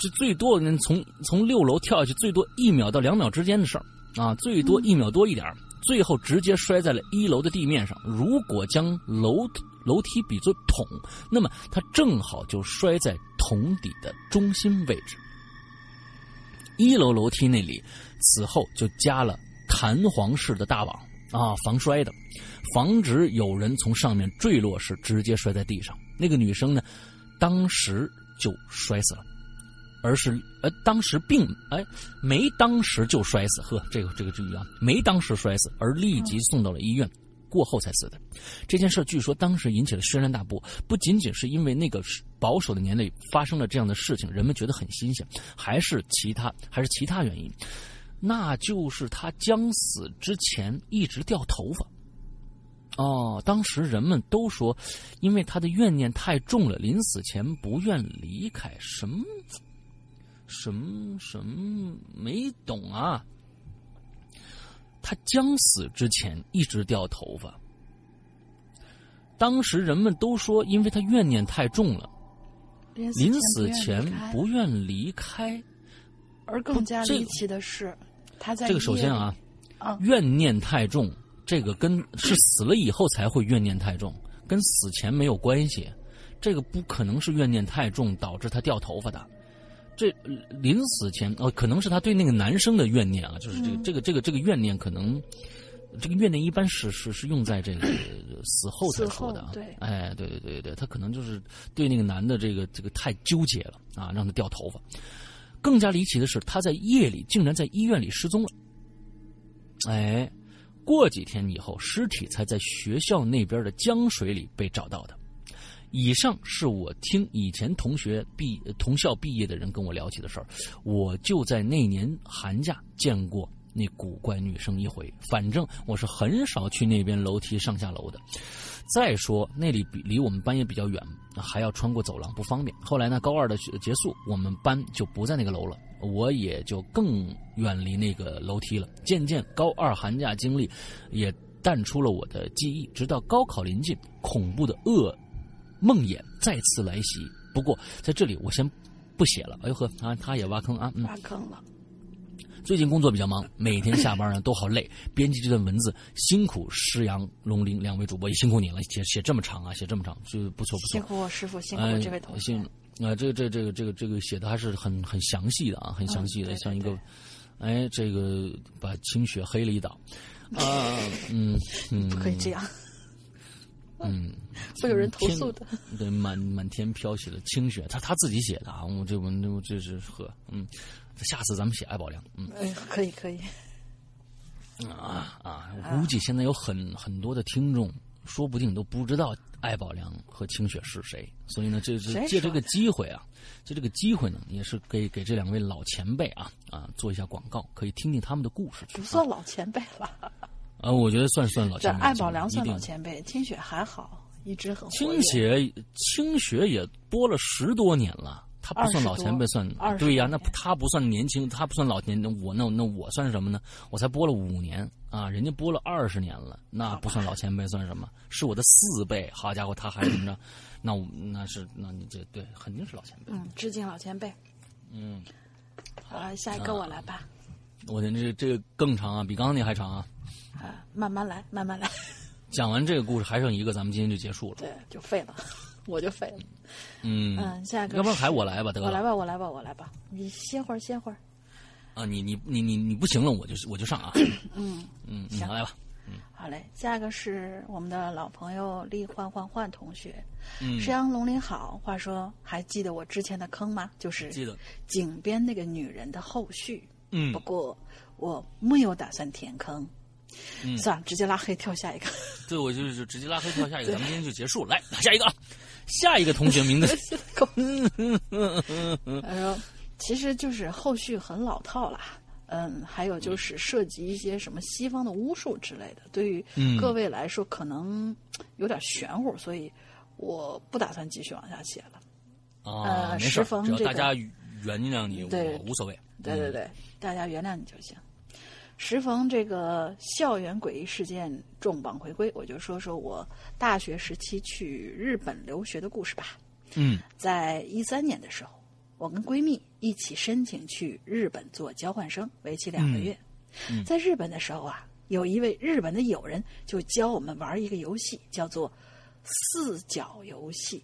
就最多人从从六楼跳下去，最多一秒到两秒之间的事儿啊，最多一秒多一点最后直接摔在了一楼的地面上。如果将楼楼梯比作桶，那么它正好就摔在桶底的中心位置。一楼楼梯那里，此后就加了弹簧式的大网啊，防摔的，防止有人从上面坠落时直接摔在地上。那个女生呢，当时就摔死了。而是呃，当时并哎没当时就摔死，呵，这个这个注意啊，没当时摔死，而立即送到了医院，过后才死的。这件事据说当时引起了轩然大波，不仅仅是因为那个保守的年代发生了这样的事情，人们觉得很新鲜，还是其他还是其他原因。那就是他将死之前一直掉头发。哦，当时人们都说，因为他的怨念太重了，临死前不愿离开。什么？什么？什么？没懂啊！他将死之前一直掉头发。当时人们都说，因为他怨念太重了，临死前不愿离开。而更加离奇的是，他在这个首先啊，啊，怨念太重，这个跟是死了以后才会怨念太重，跟死前没有关系。这个不可能是怨念太重导致他掉头发的。这临死前哦，可能是他对那个男生的怨念啊，就是这个、这个这个这个怨念可能。这个怨念一般是是是用在这个死后才说的啊，对，哎，对对对对，他可能就是对那个男的这个这个太纠结了啊，让他掉头发。更加离奇的是，他在夜里竟然在医院里失踪了。哎，过几天以后，尸体才在学校那边的江水里被找到的。以上是我听以前同学毕同校毕业的人跟我聊起的事儿，我就在那年寒假见过。那古怪女生一回，反正我是很少去那边楼梯上下楼的。再说那里比离我们班也比较远，还要穿过走廊，不方便。后来呢，高二的结束，我们班就不在那个楼了，我也就更远离那个楼梯了。渐渐，高二寒假经历也淡出了我的记忆。直到高考临近，恐怖的噩梦魇再次来袭。不过在这里，我先不写了。哎呦呵，啊，他也挖坑啊，挖坑了。最近工作比较忙，每天下班呢都好累。编辑这段文字辛苦施阳、龙鳞两位主播也辛苦你了，写写这么长啊，写这么长就不错不错。辛苦我师傅，辛苦这位同学。啊，这个这这个这个这个写的还是很很详细的啊，很详细的，像一个，哎，这个把清雪黑了一档啊，嗯嗯，不可以这样，嗯，会有人投诉的。对，满满天飘起了清雪，他他自己写的啊，我这文我这是呵，嗯。下次咱们写艾宝良，嗯，哎，可以可以，啊啊！估计现在有很很多的听众，说不定都不知道艾宝良和清雪是谁，所以呢，这是借这个机会啊，借这个机会呢，也是给给这两位老前辈啊啊做一下广告，可以听听他们的故事。不算老前辈了，啊，我觉得算算老前辈。这艾宝良算老前辈，清雪还好，一直很清雪清雪也播了十多年了。他不算老前辈，算对呀。那他不算年轻，他不算老年。我那那我算什么呢？我才播了五年啊，人家播了二十年了，那不算老前辈，算什么？是我的四倍。好家伙，他还怎么着？那我那是那你这对肯定是老前辈。嗯，致敬老前辈。嗯，好，下一个我来吧。我的这这个更长啊，比刚刚那还长啊。啊，慢慢来，慢慢来。讲完这个故事还剩一个，咱们今天就结束了。对，就废了。我就废了，嗯嗯，下一个，要不然还我来吧，得了，我来吧，我来吧，我来吧，你歇会儿，歇会儿，啊，你你你你你不行了，我就我就上啊，嗯嗯，行，来吧，嗯，好嘞，下一个是我们的老朋友厉焕焕焕同学，嗯，石阳龙林好，话说还记得我之前的坑吗？就是记得井边那个女人的后续，嗯，不过我没有打算填坑。嗯，算了，直接拉黑跳下一个。对，我就是直接拉黑跳下一个，咱们今天就结束。来，下一个啊，下一个同学名字。哎呦，其实就是后续很老套了。嗯，还有就是涉及一些什么西方的巫术之类的，对于各位来说可能有点玄乎，所以我不打算继续往下写了。啊，石峰，这个大家原谅你，我，无所谓。对对对，大家原谅你就行。时逢这个校园诡异事件重磅回归，我就说说我大学时期去日本留学的故事吧。嗯，在一三年的时候，我跟闺蜜一起申请去日本做交换生，为期两个月。在日本的时候啊，有一位日本的友人就教我们玩一个游戏，叫做四角游戏。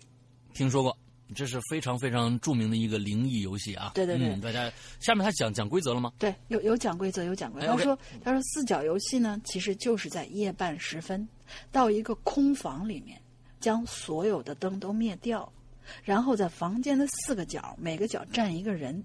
听说过。这是非常非常著名的一个灵异游戏啊！对对对，大家下面他讲讲规则了吗？对，有有讲规则，有讲规则。他说他说四角游戏呢，其实就是在夜半时分，到一个空房里面，将所有的灯都灭掉，然后在房间的四个角每个角站一个人，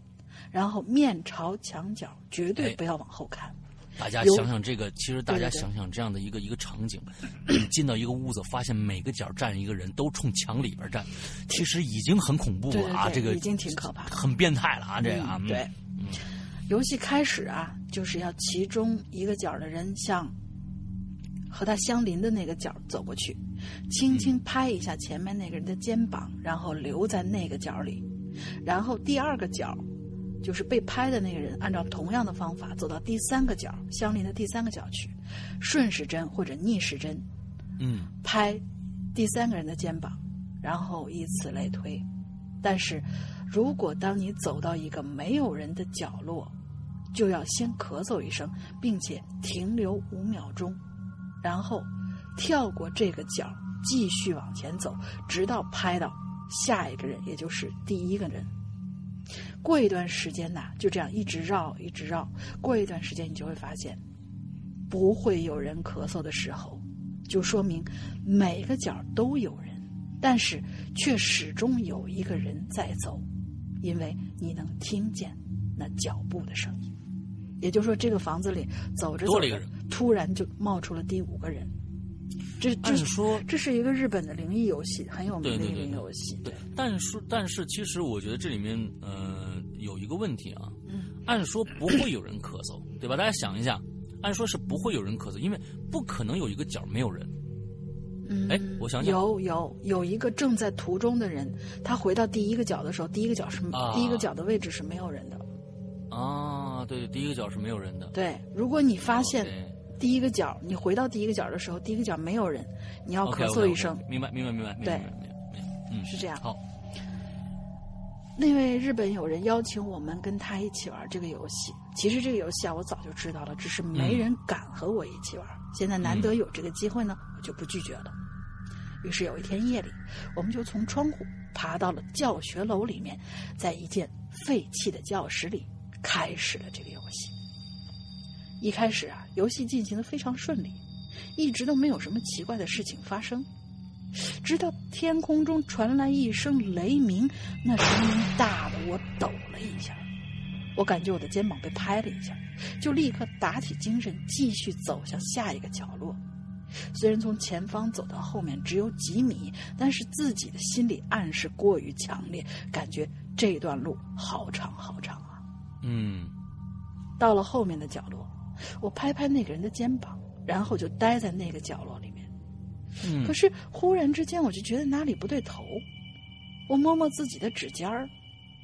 然后面朝墙角，绝对不要往后看。大家想想这个，其实大家想想这样的一个一个场景，你 进到一个屋子，发现每个角站一个人，都冲墙里边站，其实已经很恐怖了啊！这个已经挺可怕，很变态了啊！这个啊，对，游戏开始啊，就是要其中一个角的人向和他相邻的那个角走过去，轻轻拍一下前面那个人的肩膀，然后留在那个角里，然后第二个角。就是被拍的那个人，按照同样的方法走到第三个角相邻的第三个角去，顺时针或者逆时针，嗯，拍第三个人的肩膀，然后以此类推。但是，如果当你走到一个没有人的角落，就要先咳嗽一声，并且停留五秒钟，然后跳过这个角，继续往前走，直到拍到下一个人，也就是第一个人。过一段时间呐，就这样一直绕，一直绕。过一段时间，你就会发现，不会有人咳嗽的时候，就说明每个角都有人，但是却始终有一个人在走，因为你能听见那脚步的声音。也就是说，这个房子里走着走着，突然就冒出了第五个人。这这是说，这是一个日本的灵异游戏，很有名的灵异游戏。对，但是但是，其实我觉得这里面呃有一个问题啊。嗯。按说不会有人咳嗽，对吧？大家想一下，按说是不会有人咳嗽，因为不可能有一个角没有人。嗯。哎，我想想，有有有一个正在途中的人，他回到第一个角的时候，第一个角是第一个角的位置是没有人的。啊，对，第一个角是没有人的。对，如果你发现。第一个角，你回到第一个角的时候，第一个角没有人，你要咳嗽一声。明白，明白，明白。对，嗯，是这样。好，那位日本友人邀请我们跟他一起玩这个游戏。其实这个游戏啊，我早就知道了，只是没人敢和我一起玩。现在难得有这个机会呢，我就不拒绝了。于是有一天夜里，我们就从窗户爬到了教学楼里面，在一间废弃的教室里开始了这个游戏。一开始啊，游戏进行的非常顺利，一直都没有什么奇怪的事情发生。直到天空中传来一声雷鸣，那声音大的我抖了一下，我感觉我的肩膀被拍了一下，就立刻打起精神，继续走向下一个角落。虽然从前方走到后面只有几米，但是自己的心理暗示过于强烈，感觉这段路好长好长啊。嗯，到了后面的角落。我拍拍那个人的肩膀，然后就待在那个角落里面。嗯，可是忽然之间，我就觉得哪里不对头。我摸摸自己的指尖儿，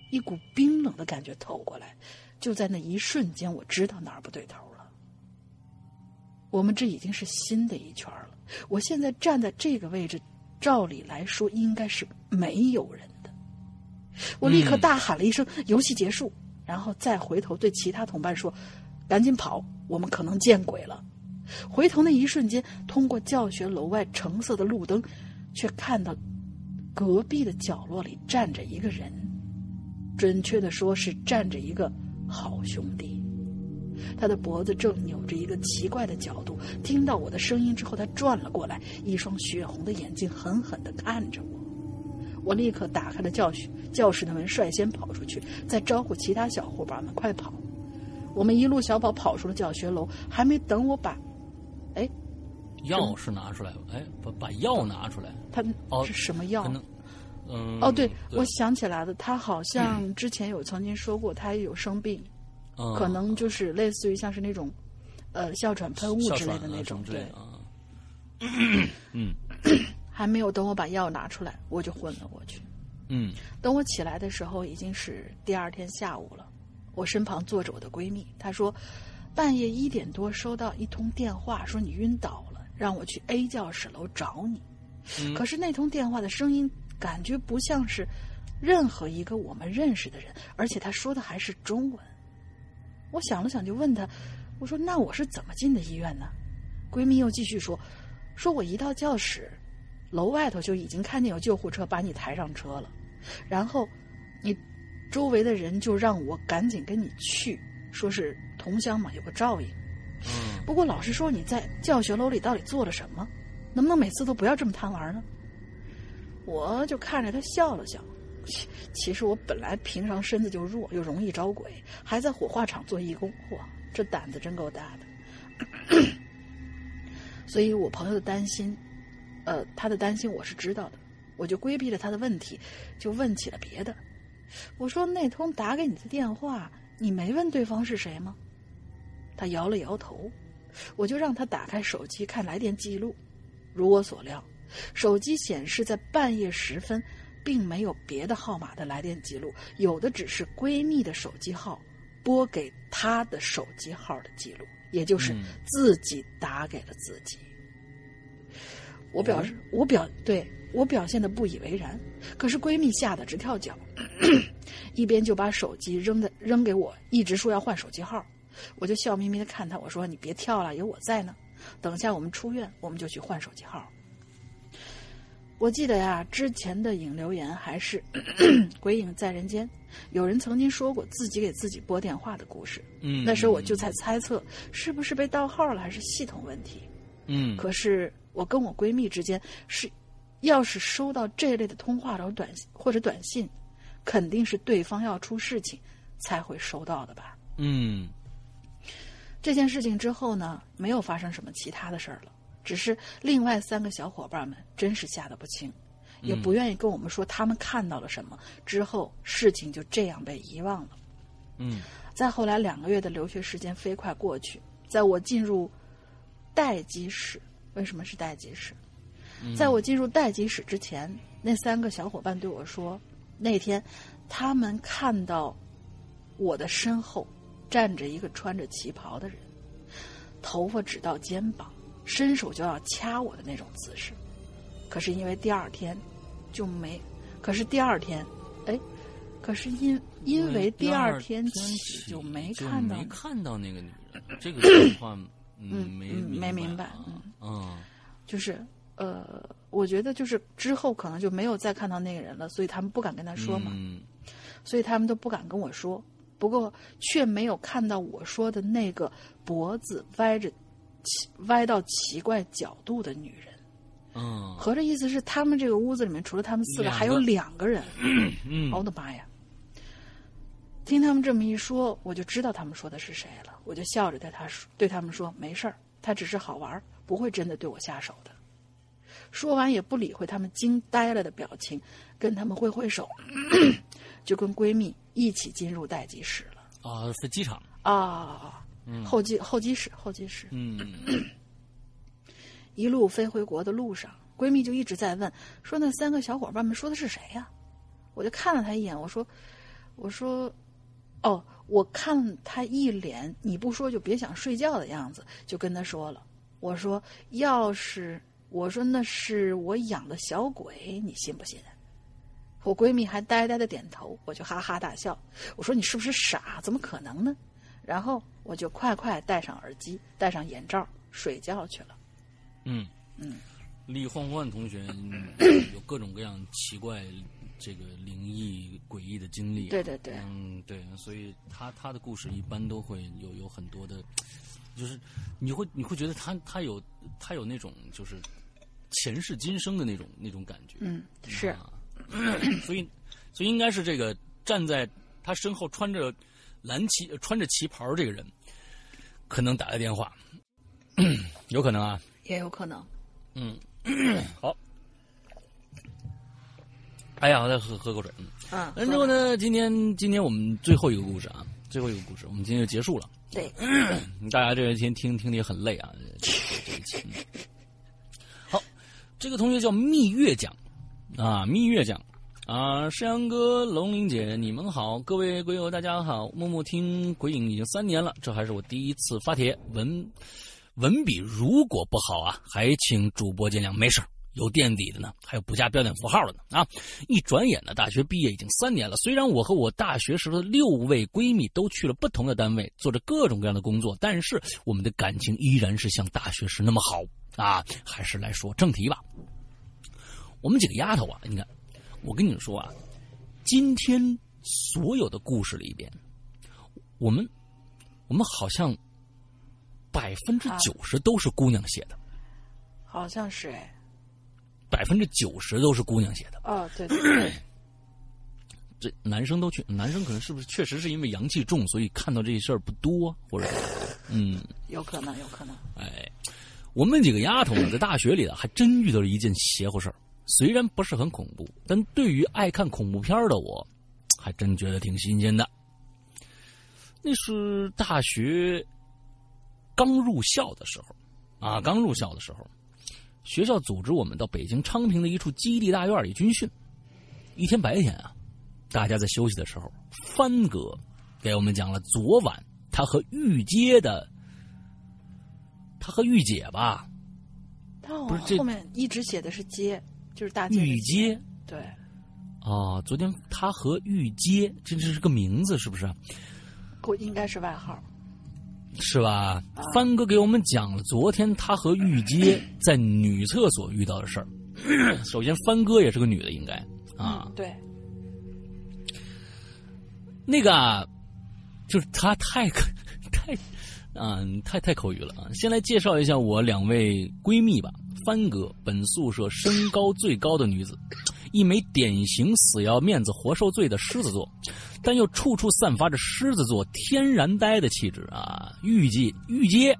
一股冰冷的感觉透过来。就在那一瞬间，我知道哪儿不对头了。我们这已经是新的一圈了。我现在站在这个位置，照理来说应该是没有人的。我立刻大喊了一声：“游戏结束！”然后再回头对其他同伴说。赶紧跑！我们可能见鬼了。回头那一瞬间，通过教学楼外橙色的路灯，却看到隔壁的角落里站着一个人。准确的说，是站着一个好兄弟。他的脖子正扭着一个奇怪的角度。听到我的声音之后，他转了过来，一双血红的眼睛狠狠的看着我。我立刻打开了教学教室的门，率先跑出去，再招呼其他小伙伴们快跑。我们一路小跑跑出了教学楼，还没等我把，哎，钥匙拿出来，哎，把把药拿出来。他哦是什么药？嗯，哦，对，我想起来了，他好像之前有曾经说过，他有生病，可能就是类似于像是那种，呃，哮喘喷雾之类的那种，对。嗯，还没有等我把药拿出来，我就昏了过去。嗯，等我起来的时候，已经是第二天下午了。我身旁坐着我的闺蜜，她说，半夜一点多收到一通电话，说你晕倒了，让我去 A 教室楼找你。可是那通电话的声音感觉不像是任何一个我们认识的人，而且他说的还是中文。我想了想，就问她，我说那我是怎么进的医院呢？闺蜜又继续说，说我一到教室，楼外头就已经看见有救护车把你抬上车了，然后你。周围的人就让我赶紧跟你去，说是同乡嘛，有个照应。嗯。不过老实说，你在教学楼里到底做了什么？能不能每次都不要这么贪玩呢？我就看着他笑了笑。其实我本来平常身子就弱，又容易招鬼，还在火化场做义工，嚯，这胆子真够大的。所以我朋友的担心，呃，他的担心我是知道的，我就规避了他的问题，就问起了别的。我说那通打给你的电话，你没问对方是谁吗？他摇了摇头，我就让他打开手机看来电记录。如我所料，手机显示在半夜时分，并没有别的号码的来电记录，有的只是闺蜜的手机号拨给她的手机号的记录，也就是自己打给了自己。我表示，我表对我表现的不以为然，可是闺蜜吓得直跳脚，一边就把手机扔的扔给我，一直说要换手机号。我就笑眯眯的看她，我说：“你别跳了，有我在呢。等下我们出院，我们就去换手机号。”我记得呀，之前的影留言还是 《鬼影在人间》，有人曾经说过自己给自己拨电话的故事。嗯，那时候我就在猜测，是不是被盗号了，还是系统问题？嗯，可是我跟我闺蜜之间是，要是收到这类的通话或短或者短信，肯定是对方要出事情才会收到的吧？嗯。这件事情之后呢，没有发生什么其他的事儿了，只是另外三个小伙伴们真是吓得不轻，也不愿意跟我们说他们看到了什么。之后事情就这样被遗忘了。嗯，再后来两个月的留学时间飞快过去，在我进入待机室，为什么是待机室？在我进入待机室之前，那三个小伙伴对我说，那天他们看到我的身后。站着一个穿着旗袍的人，头发只到肩膀，伸手就要掐我的那种姿势。可是因为第二天就没，可是第二天，哎，可是因因为第二天起就没看到没看到那个女人。这个情况，嗯，没没明白，嗯，嗯，就是呃，我觉得就是之后可能就没有再看到那个人了，所以他们不敢跟他说嘛，嗯，所以他们都不敢跟我说。不过却没有看到我说的那个脖子歪着、歪到奇怪角度的女人。嗯，合着意思是他们这个屋子里面除了他们四个，还有两个人。嗯，我的妈呀！听他们这么一说，我就知道他们说的是谁了。我就笑着对他说：“对他们说，没事儿，他只是好玩，不会真的对我下手的。”说完也不理会他们惊呆了的表情，跟他们挥挥手，就跟闺蜜。一起进入待机室了啊，在机场啊，候机候机室候机室。嗯，一路飞回国的路上，闺蜜就一直在问，说那三个小伙伴们说的是谁呀？我就看了他一眼，我说，我说，哦，我看他一脸你不说就别想睡觉的样子，就跟他说了，我说要是我说那是我养的小鬼，你信不信？我闺蜜还呆呆的点头，我就哈哈大笑。我说：“你是不是傻？怎么可能呢？”然后我就快快戴上耳机，戴上眼罩，睡觉去了。嗯嗯，李焕焕同学有各种各样奇怪、这个灵异、诡异的经历。对对对，嗯对，所以他他的故事一般都会有有很多的，就是你会你会觉得他他有他有那种就是前世今生的那种那种感觉。嗯，是。所以，所以应该是这个站在他身后穿着蓝旗、穿着旗袍这个人，可能打的电话，有可能啊，也有可能。嗯，好。哎呀，我再喝喝口水。嗯，完之后呢，今天今天我们最后一个故事啊，最后一个故事，我们今天就结束了。对，大家这一天听听的也很累啊。好，这个同学叫蜜月奖。啊，蜜月奖啊，山羊哥、龙玲姐，你们好，各位鬼友大家好。默默听鬼影已经三年了，这还是我第一次发帖，文文笔如果不好啊，还请主播见谅。没事有垫底的呢，还有不加标点符号的呢。啊，一转眼呢，大学毕业已经三年了。虽然我和我大学时的六位闺蜜都去了不同的单位，做着各种各样的工作，但是我们的感情依然是像大学时那么好啊。还是来说正题吧。我们几个丫头啊，你看，我跟你们说啊，今天所有的故事里边，我们我们好像百分之九十都是姑娘写的，好像是哎，百分之九十都是姑娘写的。哦，对对对，这男生都去，男生可能是不是确实是因为阳气重，所以看到这事儿不多，或者嗯，有可能，有可能。哎，我们几个丫头呢，在大学里啊，还真遇到了一件邪乎事儿。虽然不是很恐怖，但对于爱看恐怖片的我，还真觉得挺新鲜的。那是大学刚入校的时候，啊，刚入校的时候，学校组织我们到北京昌平的一处基地大院里军训。一天白天啊，大家在休息的时候，帆哥给我们讲了昨晚他和玉阶的，他和御姐吧，他不是这后面一直写的是街，就是大街的玉阶对，啊，昨天他和御街，这这是个名字是不是？我应该是外号。是吧？帆哥给我们讲了昨天他和玉街 在女厕所遇到的事儿。首先，帆哥也是个女的，应该啊嗯，，对，那个啊就是他太 太嗯、太太口语了啊！先来介绍一下我两位闺蜜吧。帆哥，本宿舍身高最高的女子，一枚典型死要面子活受罪的狮子座，但又处处散发着狮子座天然呆的气质啊！玉姐，玉姐，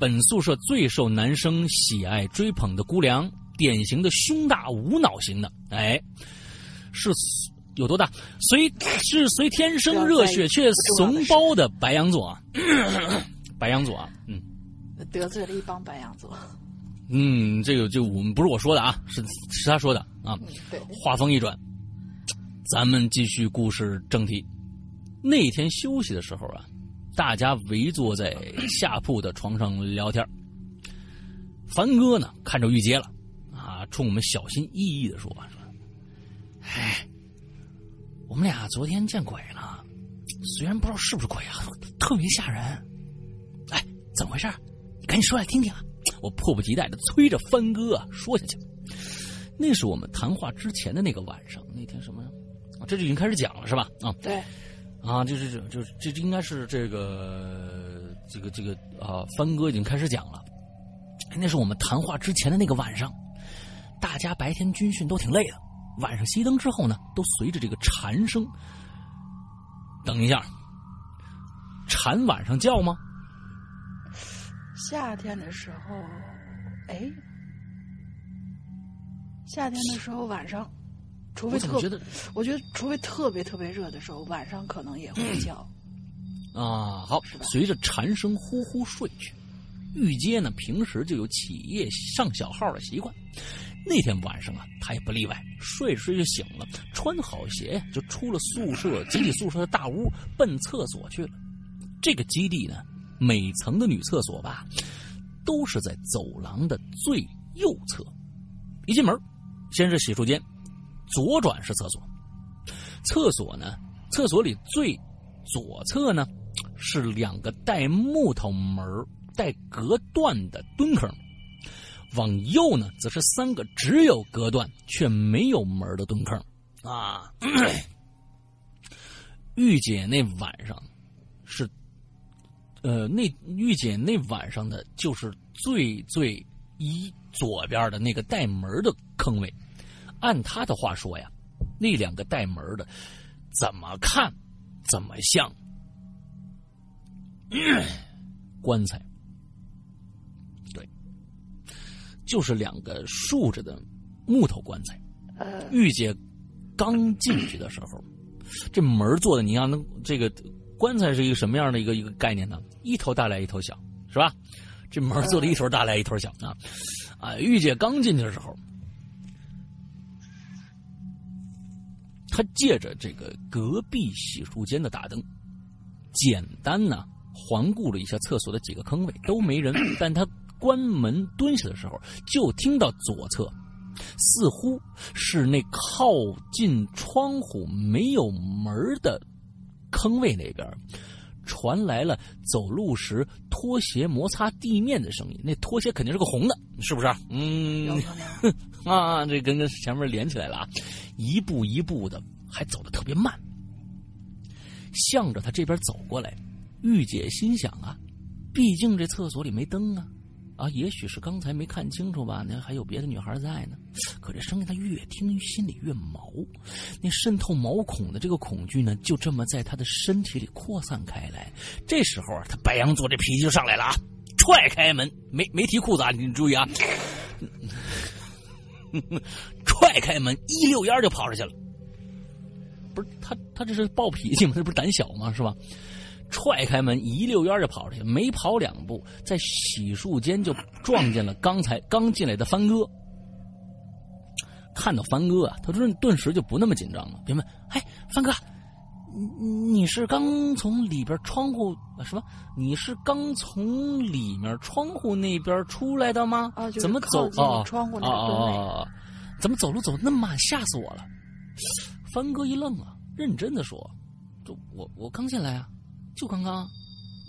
本宿舍最受男生喜爱追捧的姑娘，典型的胸大无脑型的，哎，是有多大？随是随天生热血却怂包的白羊座啊，白羊座啊，嗯得罪了一帮白羊座。嗯，这个就我们不是我说的啊，是是他说的啊。话锋一转，咱们继续故事正题。那天休息的时候啊，大家围坐在下铺的床上聊天。凡哥呢，看着玉洁了，啊，冲我们小心翼翼的说：“说，哎，我们俩昨天见鬼了，虽然不知道是不是鬼啊，特别吓人。哎，怎么回事？你赶紧说来听听啊！”我迫不及待的催着帆哥啊说下去。那是我们谈话之前的那个晚上，那天什么这就已经开始讲了是吧？啊对，啊，就是这就是这这应该是这个这个这个啊，帆哥已经开始讲了。那是我们谈话之前的那个晚上，大家白天军训都挺累的，晚上熄灯之后呢，都随着这个蝉声。等一下，蝉晚上叫吗？夏天的时候，哎，夏天的时候晚上，除非特我觉得我觉得除非特别特别热的时候，晚上可能也会 叫。啊，好，随着蝉声呼呼睡去。玉阶呢，平时就有起夜上小号的习惯。那天晚上啊，他也不例外，睡着睡着醒了，穿好鞋就出了宿舍集体宿舍的大屋，奔厕所去了。这个基地呢，每层的女厕所吧，都是在走廊的最右侧。一进门，先是洗漱间，左转是厕所。厕所呢，厕所里最左侧呢是两个带木头门、带隔断的蹲坑，往右呢则是三个只有隔断却没有门的蹲坑。啊，玉姐那晚上是，呃，那玉姐那晚上的就是最最一左边的那个带门的坑位。按她的话说呀，那两个带门的怎么看怎么像 棺材，就是两个竖着的木头棺材。呃，玉姐刚进去的时候，这门做的，你看那这个棺材是一个什么样的一个一个概念呢？一头大来一头小，是吧？这门做的一头大来一头小啊！啊，玉姐刚进去的时候，她借着这个隔壁洗漱间的大灯，简单呢环顾了一下厕所的几个坑位，都没人。但她关门蹲下的时候，就听到左侧似乎是那靠近窗户没有门的坑位那边，传来了走路时拖鞋摩擦地面的声音。那拖鞋肯定是个红的，是不是？嗯。啊，这跟跟前面连起来了啊，一步一步的，还走的特别慢，向着他这边走过来。玉姐心想啊，毕竟这厕所里没灯啊，啊，也许是刚才没看清楚吧，那还有别的女孩在呢。可这声音他越听心里越毛，那渗透毛孔的这个恐惧呢，就这么在他的身体里扩散开来。这时候啊，他白羊座这脾气就上来了啊，踹开门，没没提裤子啊，你注意啊。踹开门，一溜烟就跑出去了。不是他，他这是暴脾气吗？这不是胆小吗？是吧？踹开门，一溜烟就跑出去，没跑两步，在洗漱间就撞见了刚才刚进来的帆哥。看到帆哥啊，他顿顿时就不那么紧张了，别问：“哎，帆哥，你你是刚从里边窗户什么？你是刚从里面窗户那边出来的吗？哦，怎么走啊？窗户那个蹲位，怎么走路走那么慢？吓死我了！”帆哥一愣啊，认真的说：“就我我刚进来啊，就刚刚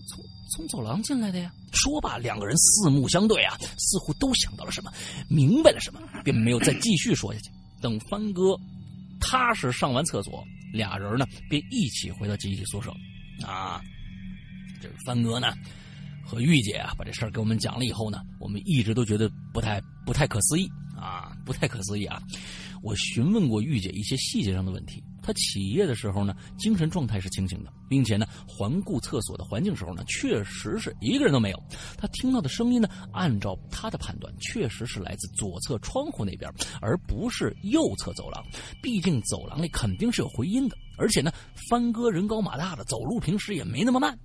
从从走廊进来的呀。”说罢，两个人四目相对啊，似乎都想到了什么，明白了什么，便没有再继续说下去。等帆哥踏实上完厕所，俩人呢便一起回到集体宿舍。啊，这个帆哥呢和玉姐啊把这事儿给我们讲了以后呢，我们一直都觉得不太不太可思议啊，不太可思议啊。我询问过玉姐一些细节上的问题。他起夜的时候呢，精神状态是清醒的，并且呢，环顾厕所的环境时候呢，确实是一个人都没有。他听到的声音呢，按照他的判断，确实是来自左侧窗户那边，而不是右侧走廊。毕竟走廊里肯定是有回音的，而且呢，帆哥人高马大的，走路平时也没那么慢。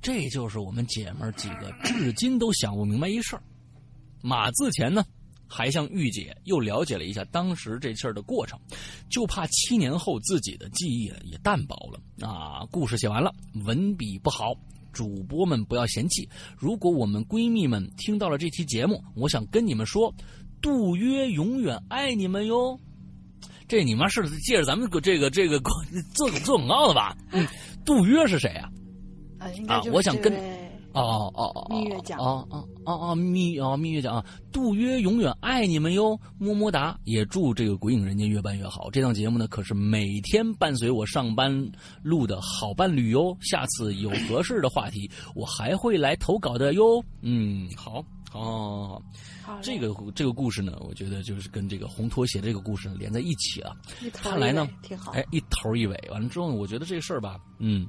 这就是我们姐们几个至今都想不明白一事儿。马自前呢？还向玉姐又了解了一下当时这事儿的过程，就怕七年后自己的记忆也淡薄了啊！故事写完了，文笔不好，主播们不要嫌弃。如果我们闺蜜们听到了这期节目，我想跟你们说，杜约永远爱你们哟。这你妈是借着咱们这个这个做做广告的吧？嗯，杜约是谁啊？啊，应该我想跟。哦哦哦蜜月奖哦哦哦哦蜜哦蜜月奖啊！杜约永远爱你们哟，么么哒！也祝这个《鬼影人间》越办越好。这档节目呢，可是每天伴随我上班录的好伴侣哟。下次有合适的话题，我还会来投稿的哟。嗯，好，好，好，这个这个故事呢，我觉得就是跟这个红拖鞋这个故事连在一起啊。看来呢，挺好。哎，一头一尾，完了之后，我觉得这事儿吧，嗯。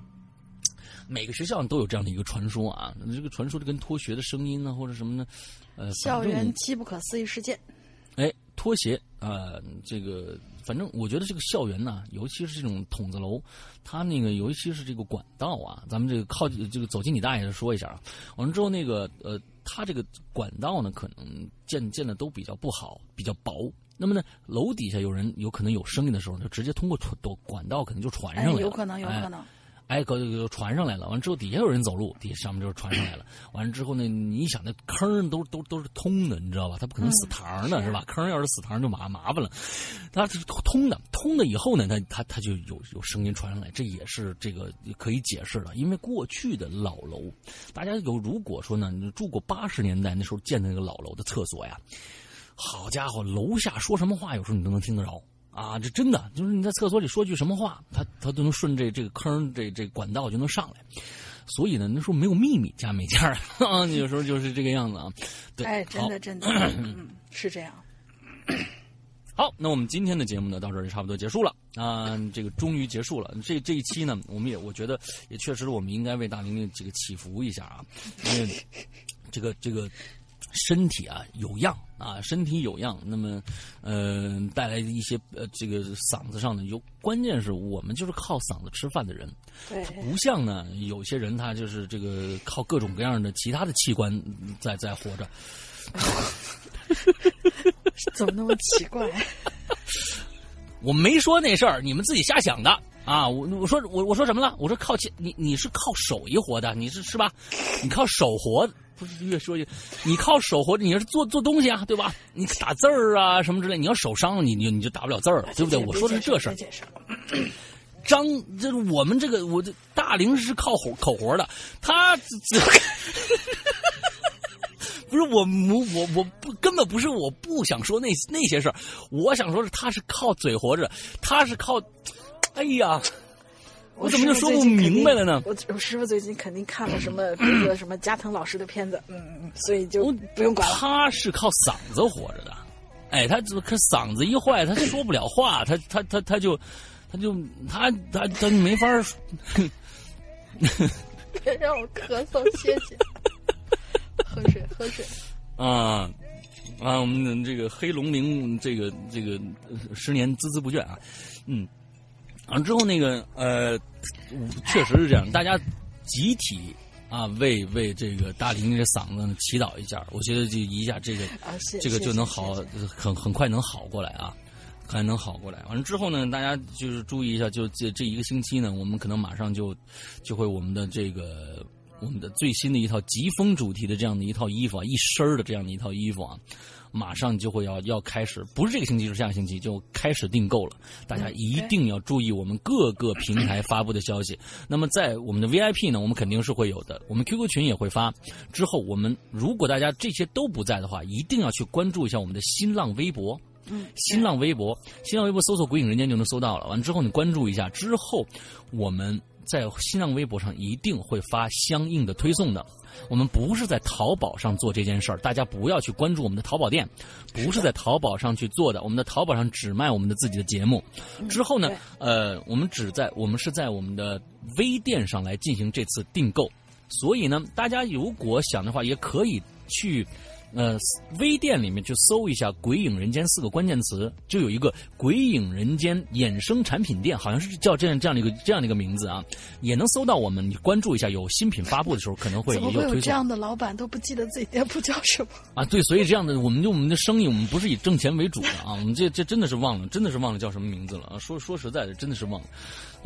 每个学校都有这样的一个传说啊，这个传说就跟拖鞋的声音呢，或者什么呢？呃，校园七不可思议事件。哎，拖鞋啊，这个反正我觉得这个校园呢，尤其是这种筒子楼，它那个尤其是这个管道啊，咱们这个靠近这个走进你大爷说一下啊。完了之后，那个呃，它这个管道呢，可能建建的都比较不好，比较薄。那么呢，楼底下有人有可能有声音的时候，就直接通过传管道可能就传上来了。有可能，有可能。哎，搞就传上来了。完之后，底下有人走路，底下上面就传上来了。完了之后呢，你想那坑都都都是通的，你知道吧？它不可能死堂的，是吧？坑要是死堂就麻麻烦了。它是通的，通的以后呢，它它它就有有声音传上来，这也是这个可以解释的。因为过去的老楼，大家有如果说呢，你住过八十年代那时候建的那个老楼的厕所呀，好家伙，楼下说什么话，有时候你都能听得着。啊，这真的就是你在厕所里说句什么话，他他都能顺这这个坑这这管道就能上来，所以呢，那时候没有秘密加没加 啊，有时候就是这个样子啊。对，哎，真的真的，嗯，是这样。好，那我们今天的节目呢，到这儿就差不多结束了啊，这个终于结束了。这这一期呢，我们也我觉得也确实我们应该为大玲玲这个祈福一下啊，因为这个这个。身体啊有恙啊，身体有恙，那么，呃，带来一些呃这个嗓子上的有，关键是我们就是靠嗓子吃饭的人，对，不像呢有些人他就是这个靠各种各样的其他的器官在在活着，怎么那么奇怪？我没说那事儿，你们自己瞎想的啊！我我说我我说什么了？我说靠你你是靠手艺活的，你是是吧？你靠手活。不是越说越，你靠手活，你要是做做东西啊，对吧？你打字儿啊什么之类，你要手伤了，你你你就打不了字儿了，对不对？我说的是这事儿。张，这我们这个，我这大玲是靠口口活的，他 不是我，我我我不根本不是我不想说那那些事儿，我想说是他是靠嘴活着，他是靠，哎呀。我怎么就说不明白了呢？我我师傅最近肯定看了什么，比如说什么加藤老师的片子，嗯嗯，所以就不用管了。他是靠嗓子活着的，哎，他可嗓子一坏，他说不了话，他他他他就他就他他他没法。别让我咳嗽，谢谢。喝水，喝水。啊啊，我们这个黑龙灵，这个这个十年孜孜不倦啊，嗯。完了之后那个呃，确实是这样，大家集体啊为为这个大林这嗓子祈祷一下，我觉得就一下这个啊，这个就能好很很快能好过来啊，还能好过来。完了之后呢，大家就是注意一下，就这这一个星期呢，我们可能马上就就会我们的这个我们的最新的一套疾风主题的这样的一套衣服啊，一身儿的这样的一套衣服啊。马上就会要要开始，不是这个星期，就是下个星期就开始订购了。大家一定要注意我们各个平台发布的消息。那么在我们的 VIP 呢，我们肯定是会有的，我们 QQ 群也会发。之后我们如果大家这些都不在的话，一定要去关注一下我们的新浪微博。嗯，新浪微博，新浪微博搜索“鬼影人间”就能搜到了。完之后你关注一下，之后我们在新浪微博上一定会发相应的推送的。我们不是在淘宝上做这件事儿，大家不要去关注我们的淘宝店，不是在淘宝上去做的。我们的淘宝上只卖我们的自己的节目。之后呢，呃，我们只在我们是在我们的微店上来进行这次订购。所以呢，大家如果想的话，也可以去。呃，微店里面去搜一下“鬼影人间”四个关键词，就有一个“鬼影人间”衍生产品店，好像是叫这样这样的一个这样的一个名字啊，也能搜到我们。你关注一下，有新品发布的时候，可能会有推送这样的老板都不记得自己店铺叫什么？啊。对，所以这样的，我们就我们的生意，我们不是以挣钱为主的啊，我们这这真的是忘了，真的是忘了叫什么名字了啊。说说实在的，真的是忘了。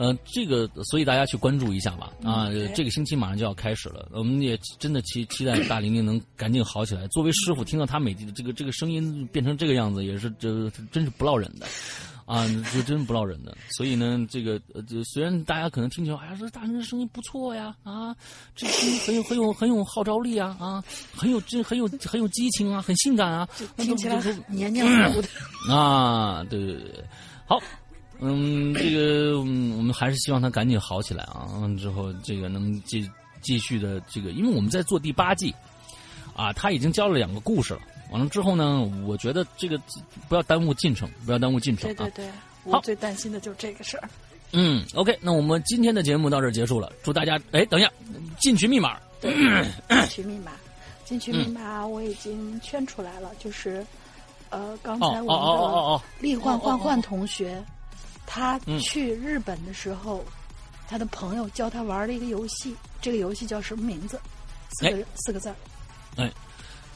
呃，这个，所以大家去关注一下吧。啊，嗯这个星期马上就要开始了，我们也真的期期待大玲玲能赶紧好起来。作为师傅，听到她美的这个这个声音变成这个样子，也是这真是不落忍的。啊，这真不落忍的。所以呢，这个呃，这虽然大家可能听起来，哎呀，这大玲的声音不错呀，啊，这声音很有很有很有号召力啊，啊，很有这很有很有激情啊，很性感啊，听起来黏黏糊糊的。啊，对对对，好，嗯，这个嗯我们还是希望他赶紧好起来啊，完之后这个能继继续的这个，因为我们在做第八季，啊，他已经教了两个故事了，完了之后呢，我觉得这个不要耽误进程，不要耽误进程啊。对对对，好。我最担心的就是这个事儿。嗯，OK，那我们今天的节目到这儿结束了，祝大家哎，等一下，进群密码，进群密码，进群密嗯码我已经圈出来了，就是，呃，刚才哦哦哦哦我们的哦立焕焕焕同学，他嗯去日本的时候，他的朋友教他玩了一个游戏，这个游戏叫什么名字？四个四个字儿。哦，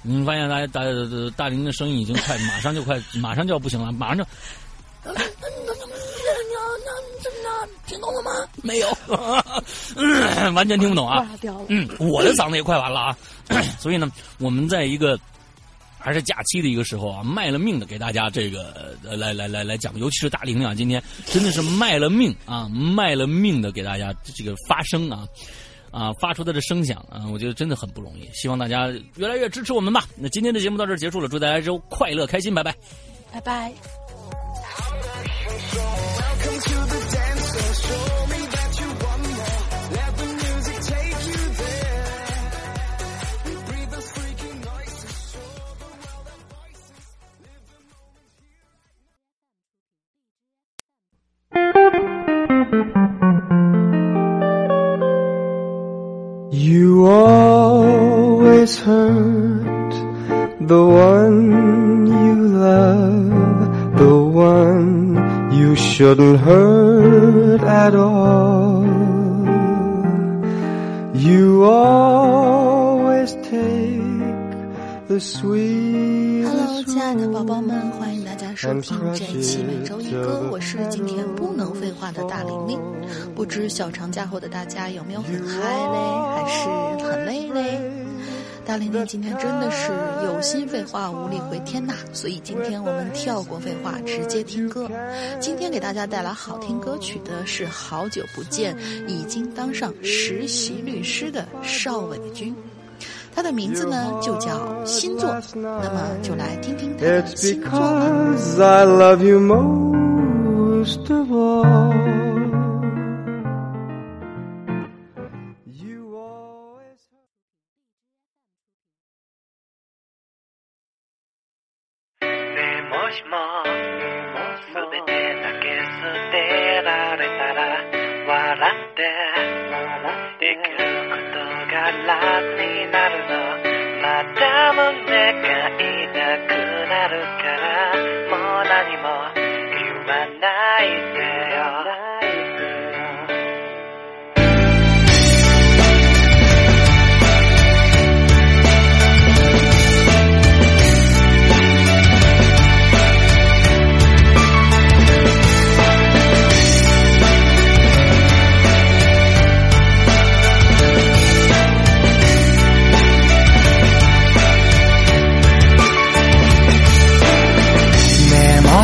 你发现大家大大林的声音已经快，马上就快，马上就要不行了，马上就。听懂了吗？没有，完全听不懂啊！挂掉了。嗯，我的嗓子也快完了啊，所以呢，我们在一个还是假期的一个时候啊，卖了命的给大家这个呃来来来来讲，尤其是大玲玲啊，今天真的是卖了命啊，卖了命的给大家这个发声啊。啊，发出它的声响啊，我觉得真的很不容易。希望大家越来越支持我们吧。那今天的节目到这儿结束了，祝大家周快乐开心，拜拜。拜拜。You always hurt the one you love, the one you shouldn't hurt at all. You always take. Hello，亲爱的宝宝们，欢迎大家收听这一期每周一歌，我是今天不能废话的大玲玲。不知小长假后的大家有没有很嗨嘞，还是很累嘞？大玲玲今天真的是有心废话，无力回天呐！所以今天我们跳过废话，直接听歌。今天给大家带来好听歌曲的是好久不见，已经当上实习律师的邵伟军。他的名字呢就叫星座，那么就来听听它的星座吧。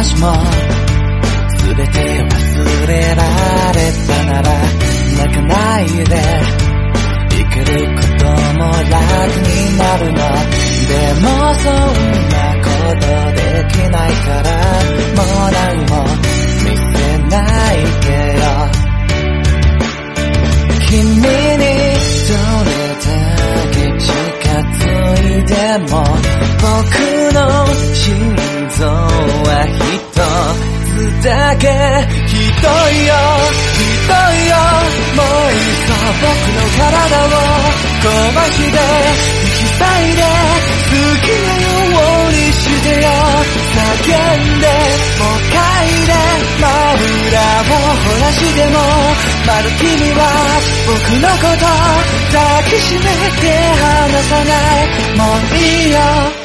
しも全て忘れられたなら泣かないで。生きることも楽になるの。でもそんなことできないからもう何も見せないでよ。君にづいても僕の心臓は一つだけひどいよひどいよもういっそ僕の体を壊して引き裂いて好きなようにしてよ叫んでもう嗅いでマブラをほらしてもまだ君は僕のこと抱きしめて離さない。もういいよ。